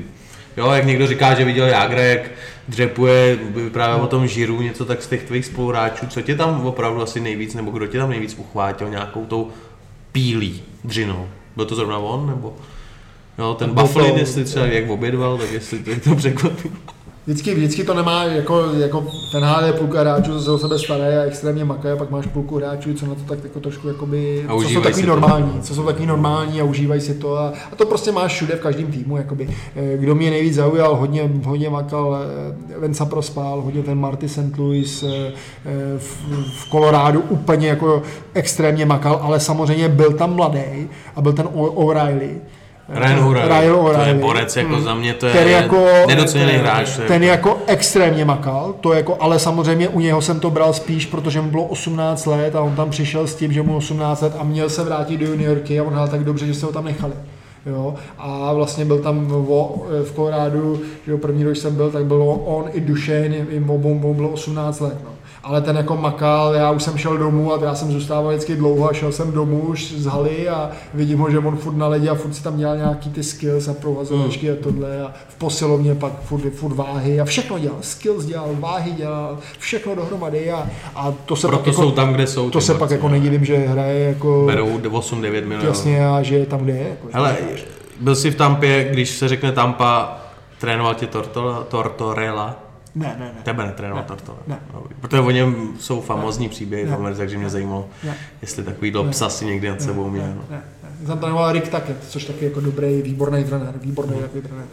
jo, jak někdo říká, že viděl Jágra, jak dřepuje, vyprávěl o tom žiru, něco tak z těch tvých spoluhráčů, co tě tam opravdu asi nejvíc, nebo kdo tě tam nejvíc uchvátil nějakou tou pílí, dřinou? Byl to zrovna on, nebo? Jo, ten Bufflin, jestli třeba jak obědval, tak jestli to, to překvapilo. Vždycky, vždycky to nemá, jako, jako ten HL je půlka hráčů, se o sebe starají a extrémně makají, a pak máš půlku hráčů, co na to tak jako trošku jakoby, A co jsou takový to. normální, co jsou takový normální a užívají si to a, a, to prostě máš všude v každém týmu, jakoby. Eh, Kdo mě nejvíc zaujal, hodně, hodně makal eh, Venca Prospal, hodně ten Marty St. Louis eh, v, v Kolorádu úplně jako extrémně makal, ale samozřejmě byl tam mladý a byl ten O'Reilly, Ryan O'Reilly, to je borec, jako za mě to je Ten jako- nedoceněný hráč. je- Ten jako extrémně makal, to jako, ale samozřejmě u něho jsem to bral spíš, protože mu bylo 18 let a on tam přišel s tím, že mu 18 let a měl se vrátit do juniorky a on hrál tak dobře, že se ho tam nechali. Jo? A vlastně byl tam vo, v Kolorádu, že jo, první když jsem byl, tak bylo on i Dušen, i obou bylo 18 let. No. Ale ten jako makal, já už jsem šel domů a já jsem zůstával vždycky dlouho a šel jsem domů už z haly a vidím ho, že on furt na ledě a furt si tam dělal nějaký ty skills a provazovačky a tohle a v posilovně pak furt, furt váhy a všechno dělal. Skills dělal, váhy dělal, všechno dohromady a, a to se Proto pak jsou jako, tam, kde jsou. to se pak jako nedivím, že hraje jako Berou 8-9 milionů. jasně a že je tam, kde je. Jako, Hele, byl jsi v Tampě, když se řekne Tampa, trénoval tě Tortorella? Ne, ne, ne. Tebe netrénoval Ne, Tortola. ne. Dobrý. Protože o něm jsou famózní příběhy v Ne. Americe, takže mě zajímalo, Ne. jestli takový Ne. psa si někdy nad sebou měl. Ne, no. ne, ne. Tam trénoval Rick Tackett, což taky jako dobrý, výborný trenér, výborný takový trenér.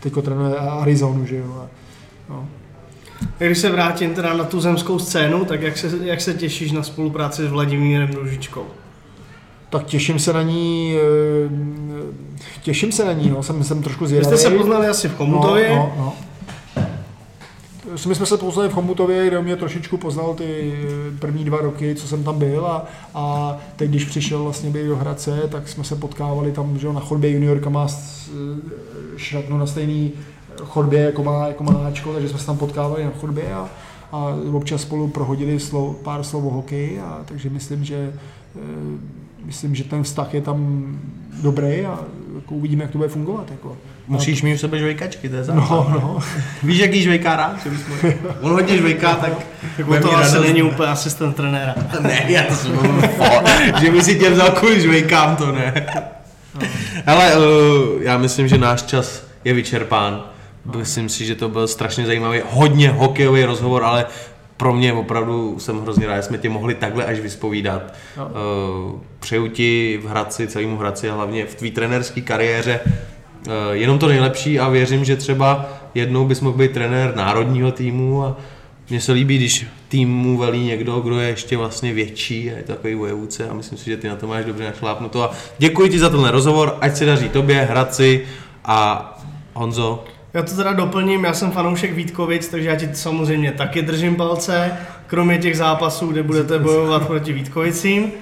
Teďko trénuje Arizonu, že jo. A, no. Když se vrátím teda na tu zemskou scénu, tak jak se, jak se těšíš na spolupráci s Vladimírem Ružičkou? Tak těším se na ní, eh, těším se na ní, no, jsem, jsem trošku Vy zvědavý. jste se poznali asi v Komutově. No, no, no. My jsme se poznali v Chomutově, kde mě trošičku poznal ty první dva roky, co jsem tam byl a, a teď, když přišel vlastně být do Hradce, tak jsme se potkávali tam, že na chodbě juniorka má šatnu na stejný chodbě, jako má, jako má Ačko, takže jsme se tam potkávali na chodbě a, a občas spolu prohodili slov, pár slov o hokeji, a, takže myslím, že eh, myslím, že ten vztah je tam dobrý a jako uvidíme, jak to bude fungovat. Jako. Musíš mít u sebe žvejkačky, to je základ. No, no. Víš, jaký žvejká rád? On hodně žvejká, tak... Tak on to asi radost. není úplně asistent trenéra. Ne, já to jsem že by si tě vzal kvůli žvejkám, to ne. Ale uh, já myslím, že náš čas je vyčerpán. Myslím si, že to byl strašně zajímavý, hodně hokejový rozhovor, ale pro mě opravdu jsem hrozně rád, že jsme tě mohli takhle až vyspovídat. No. Uh, přeju ti v Hradci, celému Hradci a hlavně v tvý trenerské kariéře jenom to nejlepší a věřím, že třeba jednou bys mohl být trenér národního týmu a mně se líbí, když týmu velí někdo, kdo je ještě vlastně větší a je takový vojevůdce a myslím si, že ty na to máš dobře našlápnuto a děkuji ti za tenhle rozhovor, ať se daří tobě, Hradci a Honzo. Já to teda doplním, já jsem fanoušek Vítkovic, takže já ti samozřejmě taky držím palce, kromě těch zápasů, kde budete bojovat proti Vítkovicím.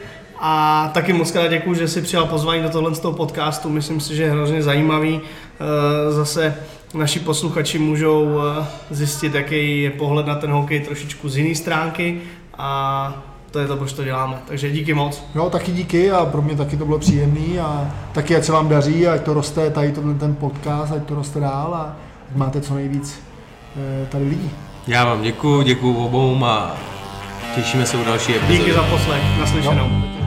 A taky moc krát děkuji, že jsi přijal pozvání do tohle z toho podcastu, myslím si, že je hrozně zajímavý. Eh, zase naši posluchači můžou eh, zjistit, jaký je pohled na ten hokej trošičku z jiné stránky a to je to, proč to děláme. Takže díky moc. Jo, taky díky a pro mě taky to bylo příjemný a taky ať se vám daří, ať to roste tady to, ten podcast, ať to roste dál a ať máte co nejvíc eh, tady lidí. Já vám děkuji, děkuji obou a těšíme se u další epizody. Díky za poslech, naslyšenou. Jo.